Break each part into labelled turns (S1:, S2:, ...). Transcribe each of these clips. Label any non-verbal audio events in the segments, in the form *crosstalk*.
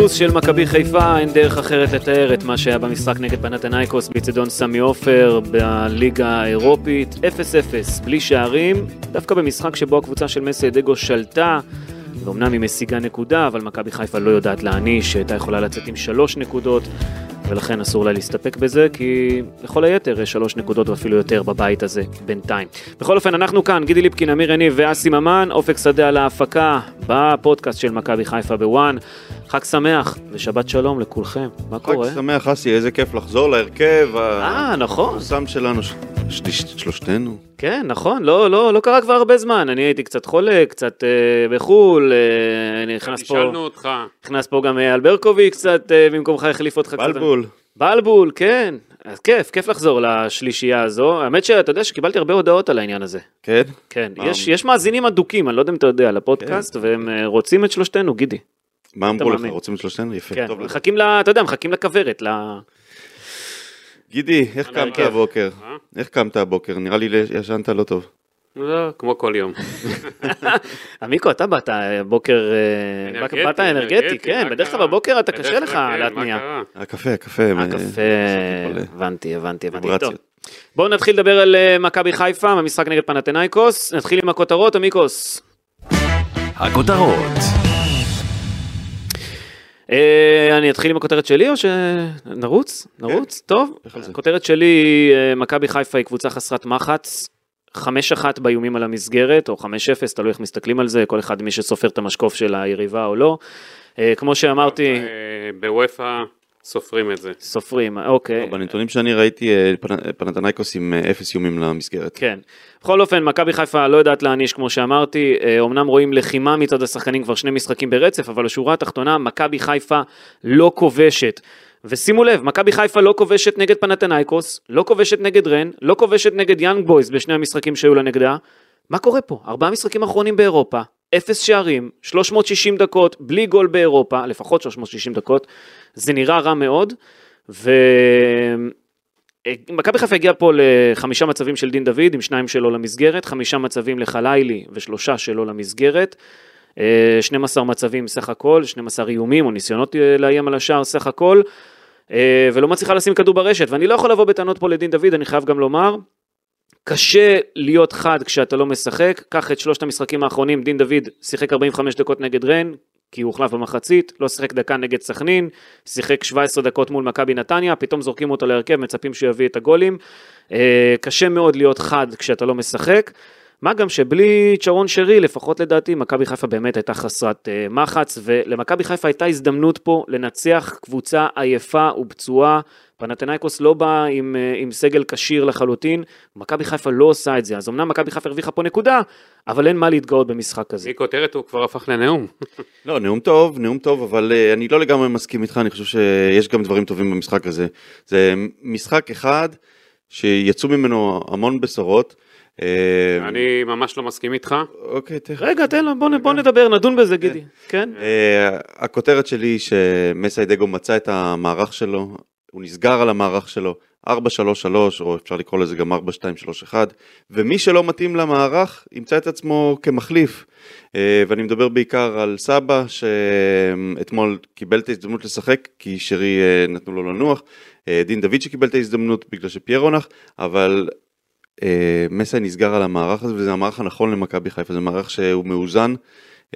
S1: פספוס של מכבי חיפה, אין דרך אחרת לתאר את מה שהיה במשחק נגד פנתנייקוס באיצטדיון סמי עופר בליגה האירופית, 0-0, בלי שערים, דווקא במשחק שבו הקבוצה של מסי דגו שלטה, ואומנם היא משיגה נקודה, אבל מכבי חיפה לא יודעת להעניש, הייתה יכולה לצאת עם שלוש נקודות, ולכן אסור לה להסתפק בזה, כי לכל היתר יש שלוש נקודות ואפילו יותר בבית הזה בינתיים. בכל אופן, אנחנו כאן, גידי ליפקין, אמיר יניב ואסי ממן, אופק שדה על ההפקה בפודקאסט של מכבי חיפה בוואן. חג שמח ושבת שלום לכולכם, מה
S2: חג
S1: קורה?
S2: שמח, אסי, איזה כיף לחזור להרכב
S1: אה, נכון,
S2: המפורסם שלנו, ש- שליש- שלושתנו.
S1: כן, נכון, לא, לא, לא קרה כבר הרבה זמן, אני הייתי קצת חולה, קצת אה, בחו"ל, אה, אני נכנס פה,
S3: נשאלנו אותך.
S1: נכנס פה גם אייל ברקוביץ' קצת אה, במקומך החליף אותך קצת.
S2: בלבול.
S1: בלבול, כן. אז כיף, כיף לחזור לשלישייה הזו. האמת שאתה יודע שקיבלתי הרבה הודעות על העניין הזה.
S2: כן?
S1: כן? יש, יש מאזינים אדוקים, אני לא יודע אם אתה יודע, לפודקאסט, והם אה, רוצים את שלושתנו, גידי.
S2: מה אמרו לך? רוצים את שלושתנו? יפה,
S1: כן,
S2: טוב.
S1: מחכים ל... אתה יודע, מחכים לכוורת, ל...
S2: גידי, איך קמת. הבוקר?
S3: אה?
S2: איך קמת הבוקר? נראה לי ישנת לא טוב.
S3: לא, כמו כל יום. *laughs*
S1: עמיקו, אתה באת בוקר... אה,
S3: אנרגטי,
S1: באת אנרגטי,
S3: אנרגטי,
S1: כן, בדרך כלל? בבוקר אתה קשה לך
S3: כן,
S1: להתניע.
S2: הקפה, הקפה.
S1: הקפה,
S2: חולה.
S1: הבנתי, הבנתי, הבנתי. בואו נתחיל לדבר על אה, מכבי חיפה, במשחק נגד פנתנייקוס. נתחיל עם הכותרות, עמיקוס.
S4: הכותרות
S1: אה, אני אתחיל עם הכותרת שלי או שנרוץ? נרוץ? טוב. הכותרת שלי אה, מכבי חיפה היא קבוצה חסרת מחץ. 5-1 באיומים על המסגרת, או 5-0, תלוי איך מסתכלים על זה, כל אחד מי שסופר את המשקוף של היריבה או לא. אה, כמו שאמרתי,
S3: אה, בוופא סופרים את זה.
S1: סופרים, אוקיי.
S2: לא, בנתונים שאני ראיתי, אה, פנ- פנתנייקוס עם אה, אפס איומים למסגרת.
S1: כן. בכל אופן, מכבי חיפה לא יודעת להעניש, כמו שאמרתי. אה, אומנם רואים לחימה מצד השחקנים כבר שני משחקים ברצף, אבל השורה התחתונה, מכבי חיפה לא כובשת. ושימו לב, מכבי חיפה לא כובשת נגד פנאתינייקוס, לא כובשת נגד רן, לא כובשת נגד יאנג בויז בשני המשחקים שהיו לה נגדה. מה קורה פה? ארבעה משחקים אחרונים באירופה, אפס שערים, 360 דקות, בלי גול באירופה, לפחות 360 דקות. זה נראה רע מאוד, ו... אה, מכבי חיפה הגיעה פה לחמישה מצבים של דין דוד, עם שניים שלו למסגרת, חמישה מצבים לחלילי ושלושה שלו למסגרת. אה, 12 מצבים סך הכל, 12 איומים או ניסיונות אה, לאיים על השער סך הכל, אה, ולא מצליחה לשים כדור ברשת, ואני לא יכול לבוא בטענות פה לדין דוד, אני חייב גם לומר, קשה להיות חד כשאתה לא משחק, קח את שלושת המשחקים האחרונים, דין דוד שיחק 45 דקות נגד רן, כי הוא הוחלף במחצית, לא שיחק דקה נגד סכנין, שיחק 17 דקות מול מכבי נתניה, פתאום זורקים אותו להרכב, מצפים שהוא יביא את הגולים. אה, קשה מאוד להיות חד כשאתה לא משחק. מה גם שבלי צ'רון שרי, לפחות לדעתי, מכבי חיפה באמת הייתה חסרת אה, מחץ, ולמכבי חיפה הייתה הזדמנות פה לנצח קבוצה עייפה ופצועה. פנתנייקוס לא בא עם, אה, עם סגל כשיר לחלוטין, מכבי חיפה לא עושה את זה, אז אמנם מכבי חיפה הרוויחה פה נקודה, אבל אין מה להתגאות במשחק הזה.
S3: מכותרת הוא כבר הפך לנאום. *laughs*
S2: לא, נאום טוב, נאום טוב, אבל אה, אני לא לגמרי מסכים איתך, אני חושב שיש גם דברים טובים במשחק הזה. זה משחק אחד שיצאו ממנו המון בשורות. אה,
S3: אני ממש לא מסכים איתך.
S2: אוקיי, תכף.
S1: רגע, תן לו, בוא, נדבר, נדון בזה, גידי. כן?
S2: הכותרת שלי היא שמסיידגו מצא את המערך שלו, הוא נסגר על המערך שלו, 4-3-3, או אפשר לקרוא לזה גם 4-2-3-1, ומי שלא מתאים למערך ימצא את עצמו כמחליף. אה, ואני מדבר בעיקר על סבא, שאתמול קיבל את ההזדמנות לשחק, כי שרי אה, נתנו לו לנוח, אה, דין דוד שקיבל את ההזדמנות בגלל שפיירו נח, אבל מסי נסגר על המערך הזה, וזה המערך הנכון למכבי חיפה, זה מערך שהוא מאוזן.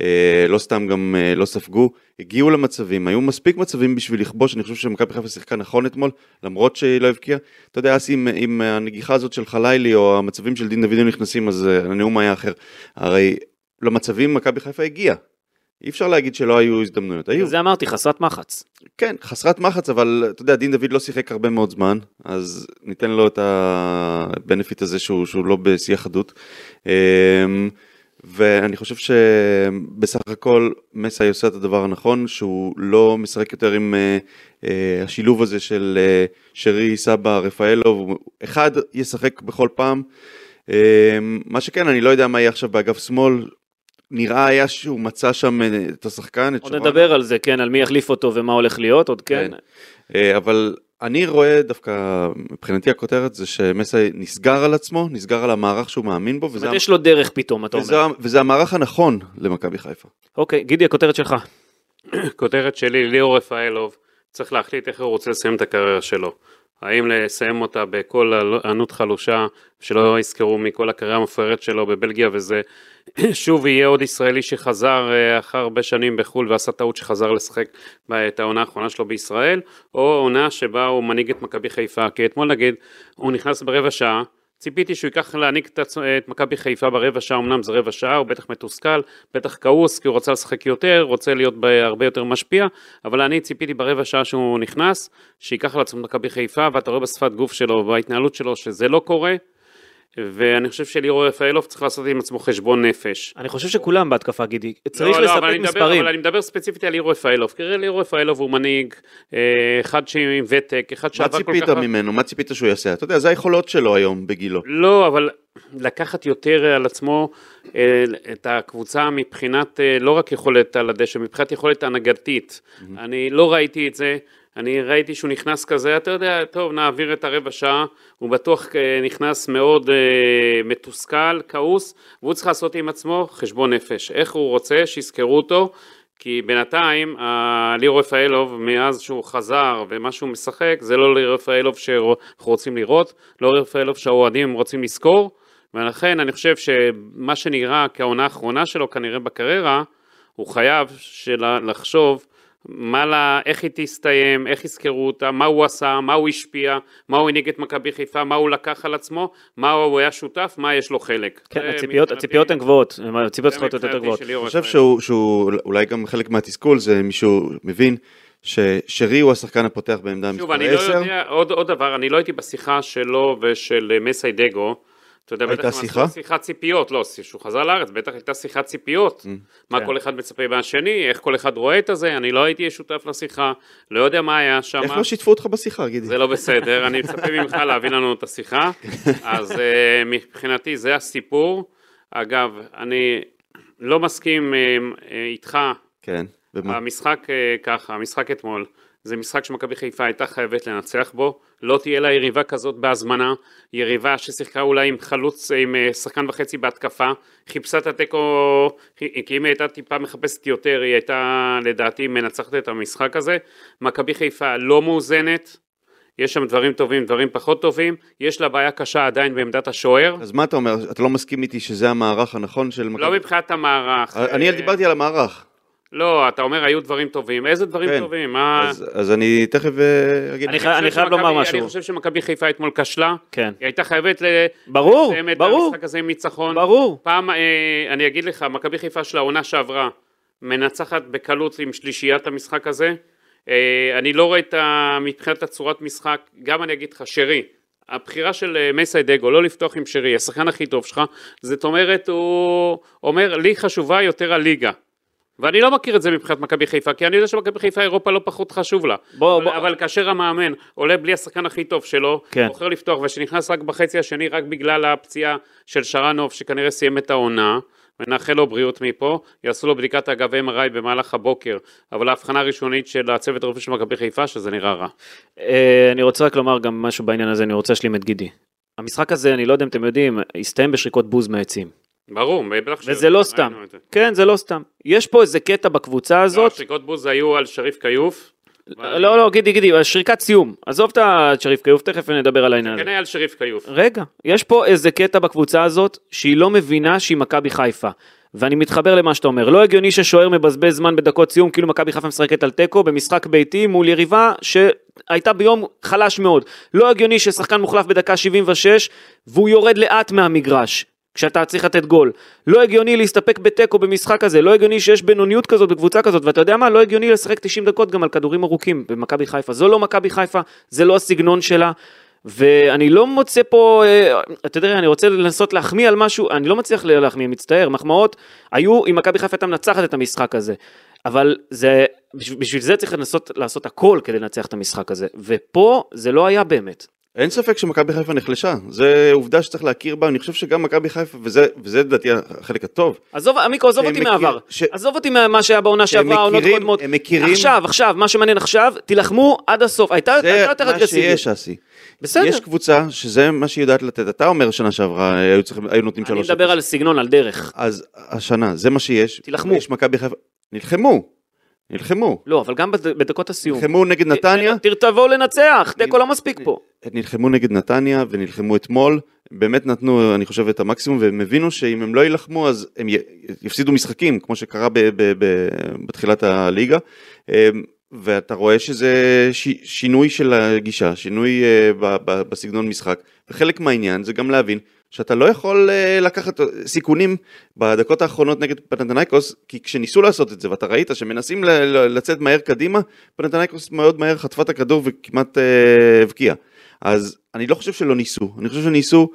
S2: אה, לא סתם גם אה, לא ספגו, הגיעו למצבים, היו מספיק מצבים בשביל לכבוש, אני חושב שמכבי חיפה שיחקה נכון אתמול, למרות שהיא לא הבקיעה. אתה יודע, אסי, עם, עם הנגיחה הזאת של חלילי, או המצבים של דין היו נכנסים, אז אה, הנאום היה אחר. הרי למצבים מכבי חיפה הגיעה. אי אפשר להגיד שלא היו הזדמנויות, היו.
S1: זה אמרתי, חסרת מחץ.
S2: כן, חסרת מחץ, אבל אתה יודע, דין דוד לא שיחק הרבה מאוד זמן, אז ניתן לו את הבנפיט הזה שהוא, שהוא לא בשיא החדות. ואני חושב שבסך הכל מסי עושה את הדבר הנכון, שהוא לא משחק יותר עם אה, אה, השילוב הזה של אה, שרי, סבא, רפאלוב, אחד ישחק בכל פעם. אה, מה שכן, אני לא יודע מה יהיה עכשיו באגף שמאל, נראה היה שהוא מצא שם את השחקן, את
S1: עוד
S2: שרון.
S1: נדבר על זה, כן, על מי יחליף אותו ומה הולך להיות, עוד כן.
S2: אה, אבל אני רואה דווקא, מבחינתי הכותרת זה שמסי נסגר על עצמו, נסגר על המערך שהוא מאמין בו,
S1: זאת אומרת, יש לו דרך פתאום, אתה
S2: וזה,
S1: אומר.
S2: וזה המערך הנכון למכבי חיפה.
S1: אוקיי, גידי, הכותרת שלך. *clears throat*
S3: כותרת שלי, ליאור רפאלוב, צריך להחליט איך הוא רוצה לסיים את הקריירה שלו. האם לסיים אותה בכל ענות חלושה, שלא יזכרו מכל הקריירה המפוארת שלו בבלגיה וזה, *clears throat* שוב יהיה עוד ישראלי שחזר אה, אחר הרבה שנים בחו"ל ועשה טעות שחזר לשחק את העונה האחרונה שלו בישראל, או עונה שבה הוא מנהיג את מכבי חיפה, כי אתמול נגיד, הוא נכנס ברבע שעה, ציפיתי שהוא ייקח להעניק את, את מכבי חיפה ברבע שעה, אמנם זה רבע שעה, הוא בטח מתוסכל, בטח כעוס, כי הוא רוצה לשחק יותר, רוצה להיות הרבה יותר משפיע, אבל אני ציפיתי ברבע שעה שהוא נכנס, שייקח על עצמו את מכבי חיפה, ואתה רואה בשפת גוף שלו ובהתנהלות שלו שזה לא קורה, ואני חושב שליאור רפאלוב צריך לעשות עם עצמו חשבון נפש.
S1: אני חושב שכולם בהתקפה, גידי. צריך
S3: לא, לא, אבל
S1: לספק
S3: אני מדבר-
S1: מספרים.
S3: אבל אני מדבר ספציפית על ליאור רפאלוב, כי ליאור רפאלוב הוא מנהיג, אה, אחד עם ותק, אחד
S2: מה
S3: שעבר כל
S2: ציפית
S3: כך...
S2: ממנו? מה ציפית שהוא יעשה? אתה יודע, זה היכולות שלו היום בגילו.
S3: לא, אבל לקחת יותר על עצמו אה, את הקבוצה מבחינת אה, לא רק יכולת על הדשא, מבחינת יכולת הנהגתית. אני לא ראיתי את זה, אני ראיתי שהוא נכנס כזה, אתה יודע, טוב, נעביר את הרבע שעה, הוא בטוח אה, נכנס מאוד אה, מתוסכל, כעוס, והוא צריך לעשות עם עצמו חשבון נפש. איך הוא רוצה שיזכרו אותו, כי בינתיים ה- ליאור רפאלוב מאז שהוא חזר ומה שהוא משחק זה לא ליאור רפאלוב שאנחנו רוצים לראות, לא ליאור רפאלוב שהאוהדים רוצים לזכור ולכן אני חושב שמה שנראה כהעונה האחרונה שלו כנראה בקריירה הוא חייב לחשוב מה לה, איך היא תסתיים, איך יזכרו אותה, מה הוא עשה, מה הוא השפיע, מה הוא הנהיג את מכבי חיפה, מה הוא לקח על עצמו, מה הוא היה שותף, מה יש לו חלק.
S1: כן, הציפיות,
S3: מבחינתי-
S1: הציפיות הן גבוהות, הציפיות צריכות להיות יותר גבוהות.
S2: אני חושב. שהוא, שהוא אולי גם חלק מהתסכול זה מישהו מבין ששרי הוא השחקן הפותח בעמדה
S3: שוב,
S2: מספר
S3: אני לא
S2: 10.
S3: יודע, עוד, עוד דבר, אני לא הייתי בשיחה שלו ושל מסיידגו. אתה יודע, בטח
S2: שיחה?
S3: שיחת ציפיות, לא, שהוא חזר לארץ, בטח הייתה שיחת ציפיות. מה
S1: כן.
S3: כל אחד מצפה מהשני, איך כל אחד רואה את הזה, אני לא הייתי שותף לשיחה, לא יודע מה היה שם.
S2: איך לא שיתפו אותך בשיחה, גידי?
S3: זה לא בסדר, אני מצפה ממך להביא לנו את השיחה. אז אה, מבחינתי זה הסיפור. אגב, אני לא מסכים אה, אה, איתך
S2: כן. ומה?
S3: המשחק אה, ככה, המשחק אתמול, זה משחק שמכבי חיפה הייתה חייבת לנצח בו, לא תהיה לה יריבה כזאת בהזמנה, יריבה ששיחקה אולי עם חלוץ, עם אה, שחקן וחצי בהתקפה, חיפשה את התיקו, כי אם היא הייתה טיפה מחפשת יותר, היא הייתה לדעתי מנצחת את המשחק הזה, מכבי חיפה לא מאוזנת, יש שם דברים טובים, דברים פחות טובים, יש לה בעיה קשה עדיין בעמדת השוער,
S2: אז מה אתה אומר? אתה לא מסכים איתי שזה המערך הנכון של מכבי?
S3: לא מבחינת המערך.
S2: אני
S3: אה,
S2: דיברתי על המערך.
S3: לא, אתה אומר היו דברים טובים, איזה דברים
S2: כן.
S3: טובים? מה...
S2: אז, אז אני תכף אה, אגיד
S1: אני אני
S3: חושב
S1: חייב לומר משהו.
S3: אני חושב שמכבי חיפה אתמול כשלה,
S1: כן.
S3: היא הייתה חייבת ל-
S1: ברור,
S3: לסיים את
S1: ברור,
S3: המשחק הזה עם ניצחון.
S1: ברור.
S3: פעם, אה, אני אגיד לך, מכבי חיפה של העונה שעברה, מנצחת בקלות עם שלישיית המשחק הזה. אה, אני לא רואה את ה... מבחינת הצורת משחק, גם אני אגיד לך, שרי, הבחירה של אה, מסיידגו, לא לפתוח עם שרי, השחקן הכי טוב שלך, זאת אומרת, הוא אומר, לי חשובה יותר הליגה. ואני לא מכיר את זה מבחינת מכבי חיפה, כי אני יודע שמכבי חיפה אירופה לא פחות חשוב לה.
S1: בוא,
S3: אבל,
S1: בוא.
S3: אבל כאשר המאמן עולה בלי השחקן הכי טוב שלו,
S1: כן.
S3: בוחר לפתוח, ושנכנס רק בחצי השני, רק בגלל הפציעה של שרנוב, שכנראה סיים את העונה, ונאחל לו בריאות מפה, יעשו לו בדיקת אגב MRI במהלך הבוקר, אבל ההבחנה הראשונית של הצוות הרפואי של מכבי חיפה, שזה נראה רע.
S1: אה, אני רוצה רק לומר גם משהו בעניין הזה, אני רוצה להשלים את גידי. המשחק הזה, אני לא יודע אם אתם יודעים, הסתיים בשריקות בוז מהעצים.
S3: ברור, בטח ש...
S1: וזה לא סתם. כן, זה לא סתם. יש פה איזה קטע בקבוצה
S3: לא,
S1: הזאת.
S3: השריקות בוז היו על שריף כיוף.
S1: לא, לא, גידי, גידי, שריקת סיום. עזוב את השריף כיוף, תכף נדבר על העניין הזה.
S3: כן היה על שריף כיוף.
S1: רגע, יש פה איזה קטע בקבוצה הזאת שהיא לא מבינה שהיא מכבי חיפה. ואני מתחבר למה שאתה אומר, לא הגיוני ששוער מבזבז זמן בדקות סיום כאילו מכבי חיפה משחקת על תיקו במשחק ביתי מול יריבה שהייתה ביום חלש מאוד. לא הגיוני ששחקן מוחלף בדקה 76 והוא יורד לאט מהמגרש. כשאתה צריך לתת גול. לא הגיוני להסתפק בתיקו במשחק הזה, לא הגיוני שיש בינוניות כזאת בקבוצה כזאת, ואתה יודע מה? לא הגיוני לשחק 90 דקות גם על כדורים ארוכים במכבי חיפה. זו לא מכבי חיפה, זה לא הסגנון שלה. ואני לא מוצא פה, אה, אתה יודע, אני רוצה לנסות להחמיא על משהו, אני לא מצליח להחמיא, מצטער, מחמאות היו אם מכבי חיפה הייתה מנצחת את המשחק הזה. אבל זה, בשביל זה צריך לנסות לעשות הכל כדי לנצח את המשחק הזה, ופה זה לא היה באמת.
S2: אין ספק שמכבי חיפה נחלשה, זה עובדה שצריך להכיר בה, אני חושב שגם מכבי חיפה, וזה, וזה לדעתי החלק הטוב,
S1: עזוב, עמיקו, עזוב אותי
S2: מכיר-
S1: מהעבר.
S2: ש-
S1: עזוב אותי מה שהיה בעונה שעברה, עונות קודמות.
S2: הם מכירים-
S1: עכשיו, עכשיו, מה שמעניין עכשיו, תילחמו עד הסוף. הייתה
S2: זה
S1: הייתה יותר
S2: מה. שיש אסי.
S1: בסדר.
S2: יש קבוצה שזה מה שהיא יודעת לתת, אתה אומר שנה שעברה היו, צריכים, היו נותנים
S1: אני
S2: שלוש
S1: מדבר
S2: אפס.
S1: על סגנון, על דרך.
S2: אז השנה, זה מה שיש.
S1: תילחמו.
S2: יש מכבי חיפה, נלחמו, נלחמו.
S1: לא, אבל גם בד- בדקות הסיום.
S2: נלחמו נגד נתניה,
S1: תבואו לנצח, תיקו לא מספיק פה.
S2: נלחמו נגד נתניה ונלחמו אתמול, באמת נתנו, אני חושב, את המקסימום, והם הבינו שאם הם לא יילחמו אז הם יפסידו משחקים, כמו שקרה ב- ב- ב- בתחילת הליגה. אמ, ואתה רואה שזה ש- שינוי של הגישה, שינוי אה, בסגנון משחק, וחלק מהעניין זה גם להבין שאתה לא יכול אה, לקחת סיכונים בדקות האחרונות נגד פנתנייקוס, כי כשניסו לעשות את זה, ואתה ראית שמנסים לצאת מהר קדימה, פנתנייקוס מאוד מהר חטפה את הכדור וכמעט אה, הבקיעה. אז אני לא חושב שלא ניסו, אני חושב שניסו,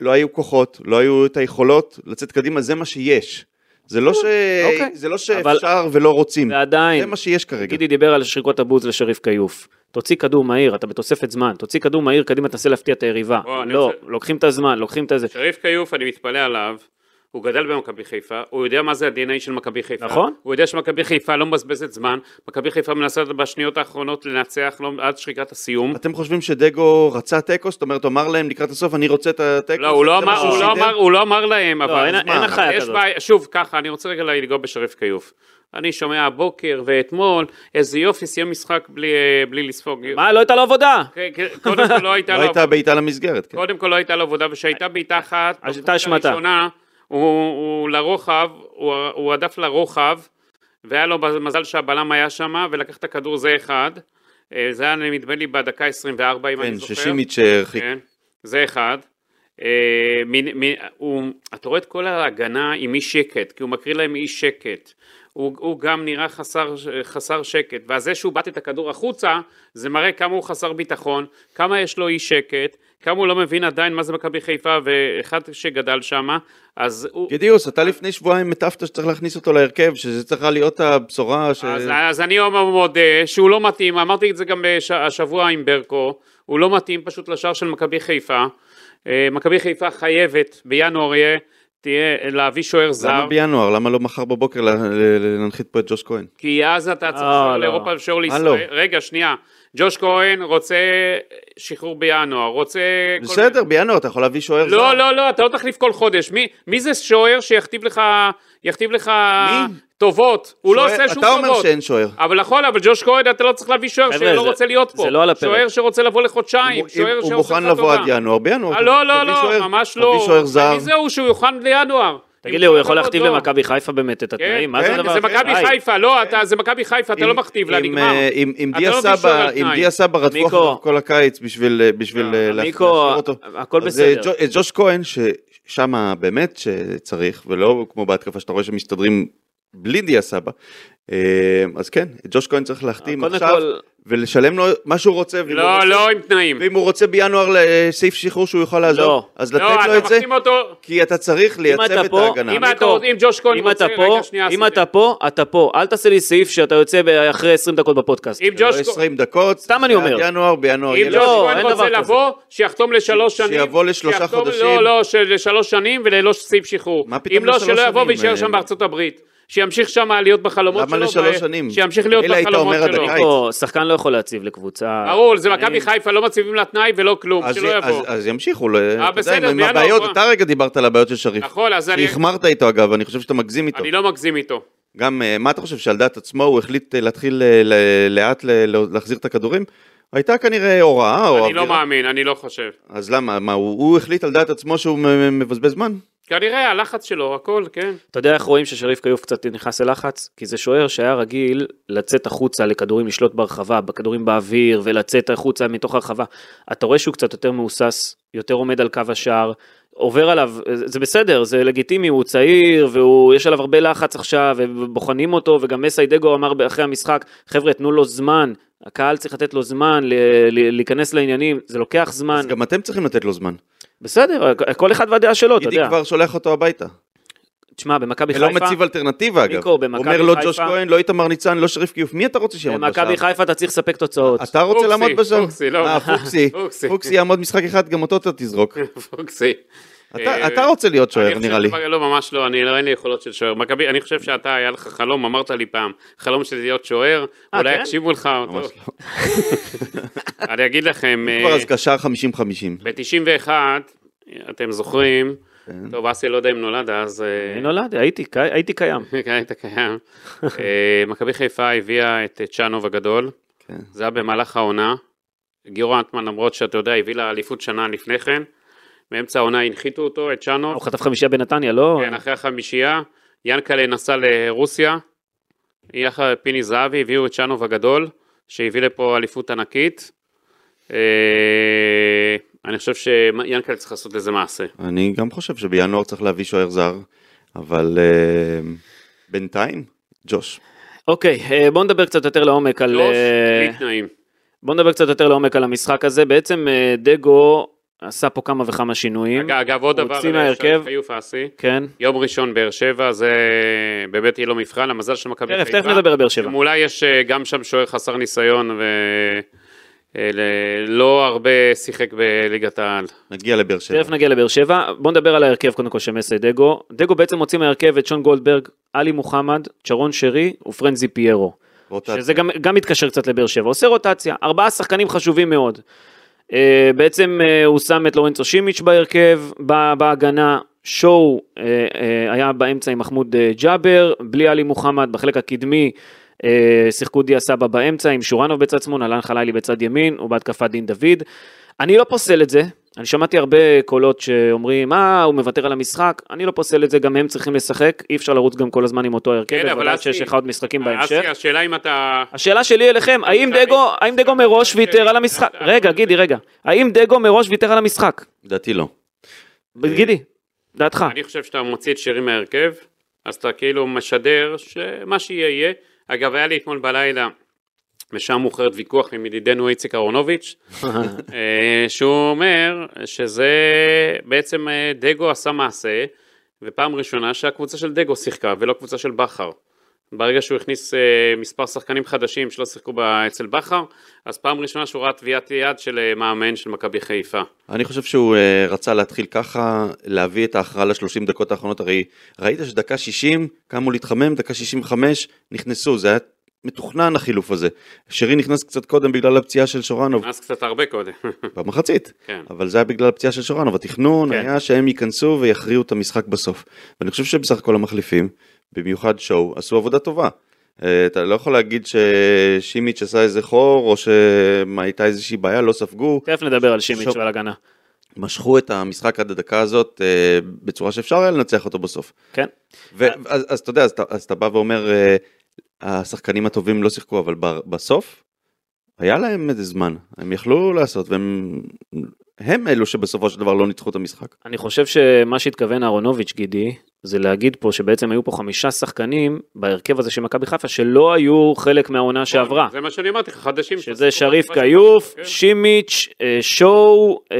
S2: לא היו כוחות, לא היו את היכולות לצאת קדימה, זה מה שיש. זה לא, ש...
S1: אוקיי.
S2: זה לא
S1: אבל-
S2: שאפשר ולא רוצים,
S1: ועדיין,
S2: זה מה שיש כרגע.
S1: גידי דיבר על שריקות הבוז לשריף כיוף. תוציא כדור מהיר, אתה בתוספת זמן, תוציא כדור מהיר, קדימה תנסה להפתיע את היריבה.
S3: בוא,
S1: לא,
S3: רוצה-
S1: לוקחים את הזמן, לוקחים את הזה.
S3: שריף כיוף, אני מתפלא עליו. הוא גדל במכבי חיפה, הוא יודע מה זה ה-DNA של מכבי חיפה.
S1: נכון.
S3: הוא יודע שמכבי חיפה לא מבזבזת זמן, מכבי חיפה מנסה בשניות האחרונות לנצח לא, עד שריקת הסיום.
S2: אתם חושבים שדגו רצה תיקו? זאת אומרת, הוא אמר להם לקראת הסוף, אני רוצה את התיקו?
S3: לא, הוא לא,
S2: זה
S3: אמר, הוא, לא? אמר, הוא לא אמר להם, אבל...
S1: אין-
S3: אז
S1: אין הנחיה
S3: יש
S1: כזאת.
S3: שוב, ככה, אני רוצה רגע לגוע בשריף כיוף. אני שומע הבוקר ואתמול, איזה יופי, סיים משחק בלי, אה, בלי לספוג.
S1: מה, לא הייתה לו עבודה?
S3: כן, כן, קודם כל לא הייתה
S2: לא
S3: לו
S2: הייתה בעיטה למסגרת. כן.
S3: קודם כל לא הייתה לו עבודה, ושהייתה בעיטה אחת,
S1: אז הייתה השמטה.
S3: הראשונה, הוא, הוא לרוחב, הוא, הוא הדף לרוחב, והיה לו מזל שהבלם היה שם, ולקח את הכדור זה אחד. אה, זה היה נדמה לי בדקה 24 אם אני
S2: כן,
S3: זוכר.
S2: ששימיץ' הרחיק.
S3: כן, זה אחד. אה, מין, מין, הוא, אתה רואה את כל ההגנה עם אי שקט, כי הוא מקריא להם אי שקט. הוא, הוא גם נראה חסר, חסר שקט, וזה שהוא בעט את הכדור החוצה, זה מראה כמה הוא חסר ביטחון, כמה יש לו אי שקט, כמה הוא לא מבין עדיין מה זה מכבי חיפה, ואחד שגדל שם, אז הוא...
S2: גדיוס, אתה לפני שבועיים הטפת שצריך להכניס אותו להרכב, שזה צריכה להיות הבשורה ש...
S3: אז, אז אני מודה שהוא לא מתאים, אמרתי את זה גם בש, השבוע עם ברקו, הוא לא מתאים פשוט לשער של מכבי חיפה. אה, מכבי חיפה חייבת בינואר יהיה, תהיה להביא שוער זר,
S2: למה בינואר? למה לא מחר בבוקר להנחית פה את ג'וש כהן?
S3: כי אז אתה צריך
S1: אה, לא.
S3: לאירופה ושוער
S2: אה,
S3: לישראל.
S2: לא.
S3: רגע, שנייה. ג'וש כהן רוצה שחרור בינואר, רוצה... כל
S2: בסדר, בינואר אתה יכול להביא שוער זר.
S3: לא, לא, לא, אתה לא תחליף כל חודש. מי, מי זה שוער שיכתיב לך, יכתיב לך
S2: מי?
S3: טובות? הוא לא עושה שום
S2: אתה אומר
S3: טובות.
S2: שאין שוער.
S3: אבל נכון, אבל ג'וש כהן אתה לא צריך להביא שוער שלא
S1: זה-
S3: רוצה להיות פה.
S1: זה לא על הפרק.
S3: שוער שרוצה לבוא לחודשיים,
S2: הוא-
S3: שוער
S2: אם הוא
S3: שעושה
S2: מוכן
S3: לך
S2: לבוא
S3: טובה.
S2: עד ינואר, בינואר.
S3: לא, לא, לא, ממש לא.
S2: תביא שוער זר.
S3: מי זהו שהוא יוכן לינואר?
S1: תגיד לי, הוא
S3: כל
S1: יכול
S3: הכבוד,
S1: להכתיב
S3: לא.
S1: למכבי חיפה באמת את התנאים? מה זה
S3: כן,
S1: הדבר
S3: זה
S1: הזה?
S3: מכבי
S1: די.
S3: חיפה, לא, אתה- זה מכבי חיפה, אתה לא מכתיב לה, נגמר.
S2: אה,
S3: אתה
S2: דיה
S3: לא
S2: סבא, רדפו. אחריו כל הקיץ בשביל, אה, אה, לה-
S1: מיקו,
S2: להשאיר אותו.
S1: הכל
S2: אז,
S1: בסדר.
S2: את ג'וש כהן, ששם באמת שצריך, ולא כמו בהתקפה שאתה רואה שמסתדרים בלי דיה סבא, אז כן, את ג'וש כהן צריך להחתים עכשיו,
S1: כל-
S2: ולשלם לו מה שהוא רוצה,
S3: לא,
S2: רוצה-
S3: לא עם תנאים.
S2: ואם הוא רוצה בינואר לסעיף שחרור שהוא יכול לעזור,
S1: לא.
S2: אז
S3: לא,
S2: לתת לו
S3: אתה
S2: את זה,
S3: אותו,
S2: כי אתה צריך לייצב את
S1: פה-
S2: ההגנה.
S3: אם אתה אם ג'וש כהן
S1: אם
S3: רוצה,
S1: אתה
S3: רגע,
S1: פה,
S3: שנייה,
S1: אם. אתה פה, אתה פה. אל תעשה לי סעיף שאתה יוצא אחרי 20 דקות בפודקאסט.
S3: אם
S2: לא
S3: ג'וש כהן-
S2: 20 דקות,
S1: סתם אני אומר.
S2: עד ינואר, בינואר
S3: אם ג'וש
S2: לו-
S1: לא,
S3: כהן רוצה. לבוא, שיחתום לשלוש שנים.
S2: שיבוא לשלושה חודשים.
S3: לא, לא, של- לשלוש שנים וללא סעיף שחרור.
S2: מה פתאום
S3: אם לא,
S2: לשלוש
S3: שלא יבוא
S2: שנים?
S3: ויישאר
S2: אה,
S3: שם בארצות הברית. שימשיך שם להיות בחלומות
S2: למה
S3: שלו.
S2: לשלוש
S3: ו-
S2: שנים?
S3: שימשיך להיות
S2: אלא היית
S3: בחלומות
S2: אומר עד
S3: שלו.
S2: הקיץ.
S1: שחקן לא יכול להציב לקבוצה.
S3: ברור, זה מכבי חיפה, לא מציבים לה תנאי ולא כלום,
S2: אז,
S3: שלא יבוא.
S2: אז ימשיכו, לא-
S3: בסדר,
S2: עם הבעיות. אתה רגע דיברת על הבעיות של שריף.
S3: נכון, אז אני-
S2: שהחמרת איתו אגב, אני חושב שאתה מגזים איתו.
S3: אני לא מגזים איתו.
S2: גם, אה, מה אתה חושב, שעל דעת עצמו הוא החליט אה, להתחיל אה, לאט להחזיר את הכדורים? הייתה כנראה הוראה או
S3: אני לא. מאמין, אני לא חושב.
S2: אז למה, מה, הוא, החליט על דעת עצמו שהוא מבזבז זמן?
S3: כנראה הלחץ שלו, הכל, כן.
S1: אתה יודע איך רואים ששריף כיוף קצת נכנס ללחץ? כי זה שוער שהיה רגיל לצאת החוצה לכדורים, לשלוט ברחבה, בכדורים באוויר, ולצאת החוצה מתוך הרחבה. אתה רואה שהוא קצת יותר מהוסס, יותר עומד על קו השער, עובר עליו, זה בסדר, זה לגיטימי, הוא צעיר, ויש עליו הרבה לחץ עכשיו, ובוחנים אותו, וגם מסיידגו אמר אחרי המשחק, חבר'ה, תנו לו זמן, הקהל צריך לתת לו זמן להיכנס לעניינים, זה לוקח זמן,
S2: אז גם אתם צריכים לתת לו זמן.
S1: בסדר, כל אחד והדעה שלו, אתה
S2: גידי
S1: יודע.
S2: כבר שולח אותו הביתה.
S1: תשמע, במכבי
S2: ולא
S1: חיפה,
S2: מציב אלטרנטיבה אגב.
S1: ניקו, במכבי
S2: אומר לא ג'וש
S1: חיפה-
S2: כהן, לא איתמר ניצן, לא שריף קיוף, מי אתה רוצה שיעמוד בשער?
S1: במכבי חיפה אתה צריך לספק תוצאות.
S2: אתה רוצה לעמוד בשער?
S3: פוקסי, לא.
S2: אה, פוקסי. *laughs*
S3: פוקסי.
S2: פוקסי יעמוד משחק אחד, גם אותו אתה תזרוק. *laughs*
S3: פוקסי.
S2: אתה-
S3: אה,
S2: אתה רוצה להיות שוער, נראה לי.
S3: לא, ממש לא, אני לא, אין לי יכולות של שוער. מכבי, אני חושב שאתה, היה לך חלום, אמרת לי פעם, חלום של להיות שוער,
S1: אה,
S3: אולי
S1: כן?
S3: יקשיבו לך.
S2: ממש. לא. *laughs*
S3: אני אגיד לכם,
S2: כבר
S3: אה,
S2: אז קשר 50-50.
S3: ב-91, אתם זוכרים,
S2: כן.
S3: טוב, אסי לא יודע אם נולד אז,
S1: אני נולד, הייתי, הייתי קיים. *laughs*
S3: היית קיים. מכבי חיפה הביאה את צ'אנוב הגדול,
S2: כן.
S3: זה היה במהלך העונה. גיורא אנטמן, למרות שאתה יודע, הביא לה אליפות שנה לפני כן, באמצע העונה הנחיתו אותו, את צ'אנוב.
S1: הוא חטף חמישייה בנתניה, לא?
S3: כן, אחרי החמישייה, ינקלה נסע לרוסיה, יחד פיני זהבי הביאו את צ'אנוב הגדול, שהביא לפה אליפות ענקית. אה, אני חושב שיאנקלה צריך לעשות איזה מעשה.
S2: אני גם חושב שבינואר צריך להביא שוער זר, אבל אה, בינתיים, ג'וש.
S1: אוקיי, אה, בוא נדבר קצת יותר לעומק על...
S3: ג'וש, בלי תנאים.
S1: בוא נדבר קצת יותר לעומק על המשחק הזה. בעצם דגו עשה פה כמה וכמה שינויים.
S3: אגב, אגב, עוד דבר,
S1: הוציא
S3: על
S1: מההרכב.
S3: חיוף אסי,
S1: כן.
S3: יום ראשון באר שבע, זה באמת יהיה לו מבחן, המזל של מכבי חיפה.
S1: תכף נדבר על באר שבע.
S3: אולי יש אה, גם שם שוער חסר ניסיון ולא הרבה שיחק בליגת העל.
S2: נגיע לבאר שבע.
S1: תכף נגיע לבאר שבע. בוא נדבר על ההרכב קודם כל של מסי דגו. דגו בעצם מוציא מההרכב את שון גולדברג, עלי מוחמד, צ'רון שרי ופרנזי פיירו.
S2: רוטציה.
S1: שזה גם, גם מתקשר קצת לבאר שבע. עושה רוטציה, ארבעה שחקנים חשובים מאוד. Uh, בעצם uh, הוא שם את לורנצו שימיץ' בהרכב, ב- בהגנה, שואו uh, uh, היה באמצע עם מחמוד uh, ג'אבר, בלי עלי מוחמד בחלק הקדמי, uh, שיחקו דיה סבא באמצע עם שורנוב בצד שמאל, אלן חלילי בצד ימין, ובהתקפה דין דוד. אני לא פוסל את זה, אני שמעתי הרבה קולות שאומרים, אה, הוא מוותר על המשחק, אני לא פוסל את זה, גם הם צריכים לשחק, אי אפשר לרוץ גם כל הזמן עם אותו הרכב,
S3: כן, אבל אסי-
S1: שיש לך עוד משחקים בהמשך.
S3: אסי, השאלה אם אתה...
S1: השאלה שלי אליכם, האם דגו, האם דגו מראש
S3: אני-
S1: ויתר על המשחק? רגע, גידי, רגע. האם דגו מראש ויתר על המשחק?
S2: לדעתי לא.
S1: גידי, דעתך.
S3: אני חושב שאתה מוציא את שירי מהרכב, אז אתה כאילו משדר שמה שיהיה יהיה. אגב, היה לי אתמול בלילה, בשעה מאוחרת ויכוח עם ידידנו איציק אהרונוביץ', אה, שהוא אומר שזה בעצם אה, דגו עשה מעשה, ופעם ראשונה שהקבוצה של דגו שיחקה ולא קבוצה של בכר. ברגע שהוא הכניס אה, מספר שחקנים חדשים שלא שיחקו אצל בכר, אז פעם ראשונה שהוא ראה טביעת יד של מאמן של מכבי חיפה.
S2: אני חושב שהוא רצה להתחיל ככה, להביא את ההכרעה ל-30 דקות האחרונות, הרי ראית שדקה 60, קמו להתחמם, דקה 65, נכנסו, זה היה מתוכנן החילוף הזה. שרי נכנס קצת קודם בגלל הפציעה של שורנוב,
S3: אז קצת הרבה קודם. *laughs*
S2: במחצית,
S3: כן.
S2: אבל זה היה בגלל הפציעה של שורנוב, התכנון
S1: כן.
S2: היה שהם ייכנסו ויכריעו את המשחק בסוף. ואני חושב שבסך הכל המחליפים, במיוחד שואו, עשו עבודה טובה. אה, אתה לא יכול להגיד ששימיץ' עשה איזה חור, או שהייתה איזושהי בעיה, לא ספגו.
S1: תכף נדבר על שימיץ'. ועל הגנה.
S2: משכו את המשחק עד הדקה הזאת אה, בצורה שאפשר היה לנצח אותו בסוף.
S1: כן.
S2: ואז אז אתה יודע, אז אתה, אז אתה בא ואומר, אה, השחקנים הטובים לא שיחקו, אבל בסוף היה להם איזה זמן, הם יכלו לעשות, והם הם אלו שבסופו של דבר לא ניצחו את המשחק.
S1: אני חושב שמה שהתכוון אהרונוביץ', גידי, זה להגיד פה שבעצם היו פה חמישה שחקנים בהרכב הזה של מכבי חיפה שלא היו חלק מהעונה שעברה.
S3: זה מה שאני אמרתי לך, חדשים.
S1: שזה שריף כיוף,
S3: כן.
S1: שימיץ', אה, שואו, אה,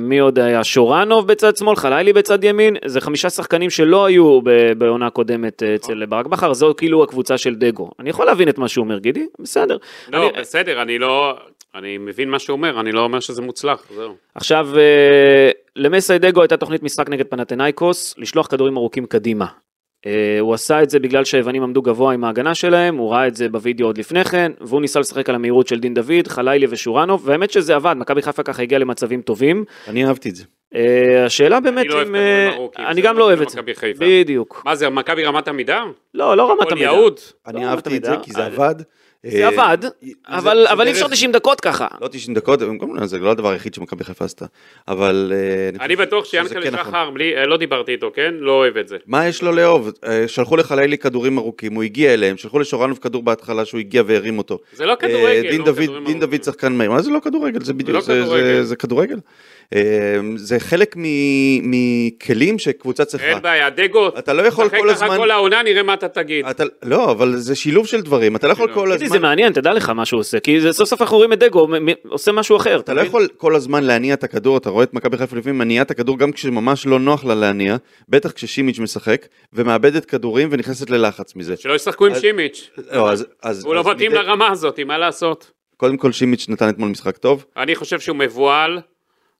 S1: מי עוד היה? שורנוב בצד שמאל, חלילי בצד ימין, זה חמישה שחקנים שלא היו בעונה קודמת אה, אצל ברק בכר, זו כאילו הקבוצה של דגו. אני יכול להבין את מה שהוא אומר, גידי, בסדר.
S3: לא, בסדר, אני לא... אני מבין מה שהוא אומר, אני לא אומר שזה מוצלח, זהו.
S1: עכשיו, אה, למסי דגו הייתה תוכנית משחק נגד פנתנייקוס, לשלוח כדורים ארוכים קדימה. אה, הוא עשה את זה בגלל שהיוונים עמדו גבוה עם ההגנה שלהם, הוא ראה את זה בווידאו עוד לפני כן, והוא ניסה לשחק על המהירות של דין דוד, חלילי ושורנוב, והאמת שזה עבד, מכבי חיפה ככה הגיעה למצבים טובים.
S2: אני אהבתי את זה.
S1: אה, השאלה באמת
S3: אני לא אוהב
S1: אם...
S3: כדורים ארוכים,
S1: אני גם
S3: לא
S1: אוהב את זה. בדיוק.
S3: מה זה, מכבי רמת עמידה?
S1: לא, לא רמת.
S3: יהוד?
S2: אני
S1: לא,
S2: אהבתי את זה כי זה עבד.
S1: זה
S2: אה,
S1: עבד, אבל אי אפשר 90 דקות ככה.
S2: לא 90 דקות, גם- זה לא הדבר היחיד שמכבי חיפה עשתה, אבל... אה,
S3: אני בטוח שיענקל'ה
S2: כן נכון.
S3: שחר, בלי- אה, לא דיברתי איתו, כן? לא אוהב את זה.
S2: מה יש לו לאהוב? אה, שלחו לחלילי כדורים ארוכים, הוא הגיע אליהם, שלחו לשורנוב כדור בהתחלה שהוא הגיע והרים אותו.
S3: זה לא כדורגל.
S2: דין
S3: לא
S2: דוד, שחקן מהיר, מה זה לא כדורגל? זה בדיוק,
S3: לא
S2: זה- זה-
S3: כדורגל.
S2: זה. אה, זה חלק מ- מכלים שקבוצה צריכה.
S3: אין בעיה, דגו,
S2: אתה לא יכול כל
S3: תשחק
S2: הזמן-
S3: ככה כל העונה, נראה מה אתה תגיד.
S2: אתה, לא, אבל זה שילוב של דברים, אתה לא יכול כל
S1: תגידי, זה
S2: הזמן...
S1: מעניין, תדע לך מה שהוא עושה, כי זה סוף סוף אנחנו רואים את דגו מ- מ- עושה משהו אחר.
S2: אתה לא יכול כל הזמן להניע את הכדור, אתה רואה את מכבי חיפה לפעמים מניעה את הכדור גם כשממש לא נוח לה להניע, בטח כששימיץ' משחק, ומאבדת כדורים ונכנסת ללחץ מזה.
S3: שלא ישחקו עם שימיץ'.
S2: לא, אז, אז,
S3: הוא לא
S2: אז
S3: מתאים
S2: מדי-
S3: לרמה הזאת, מה לעשות?
S2: קודם כל שימיץ' נתן אתמול משחק טוב,
S3: אני חושב שהוא מבוהל.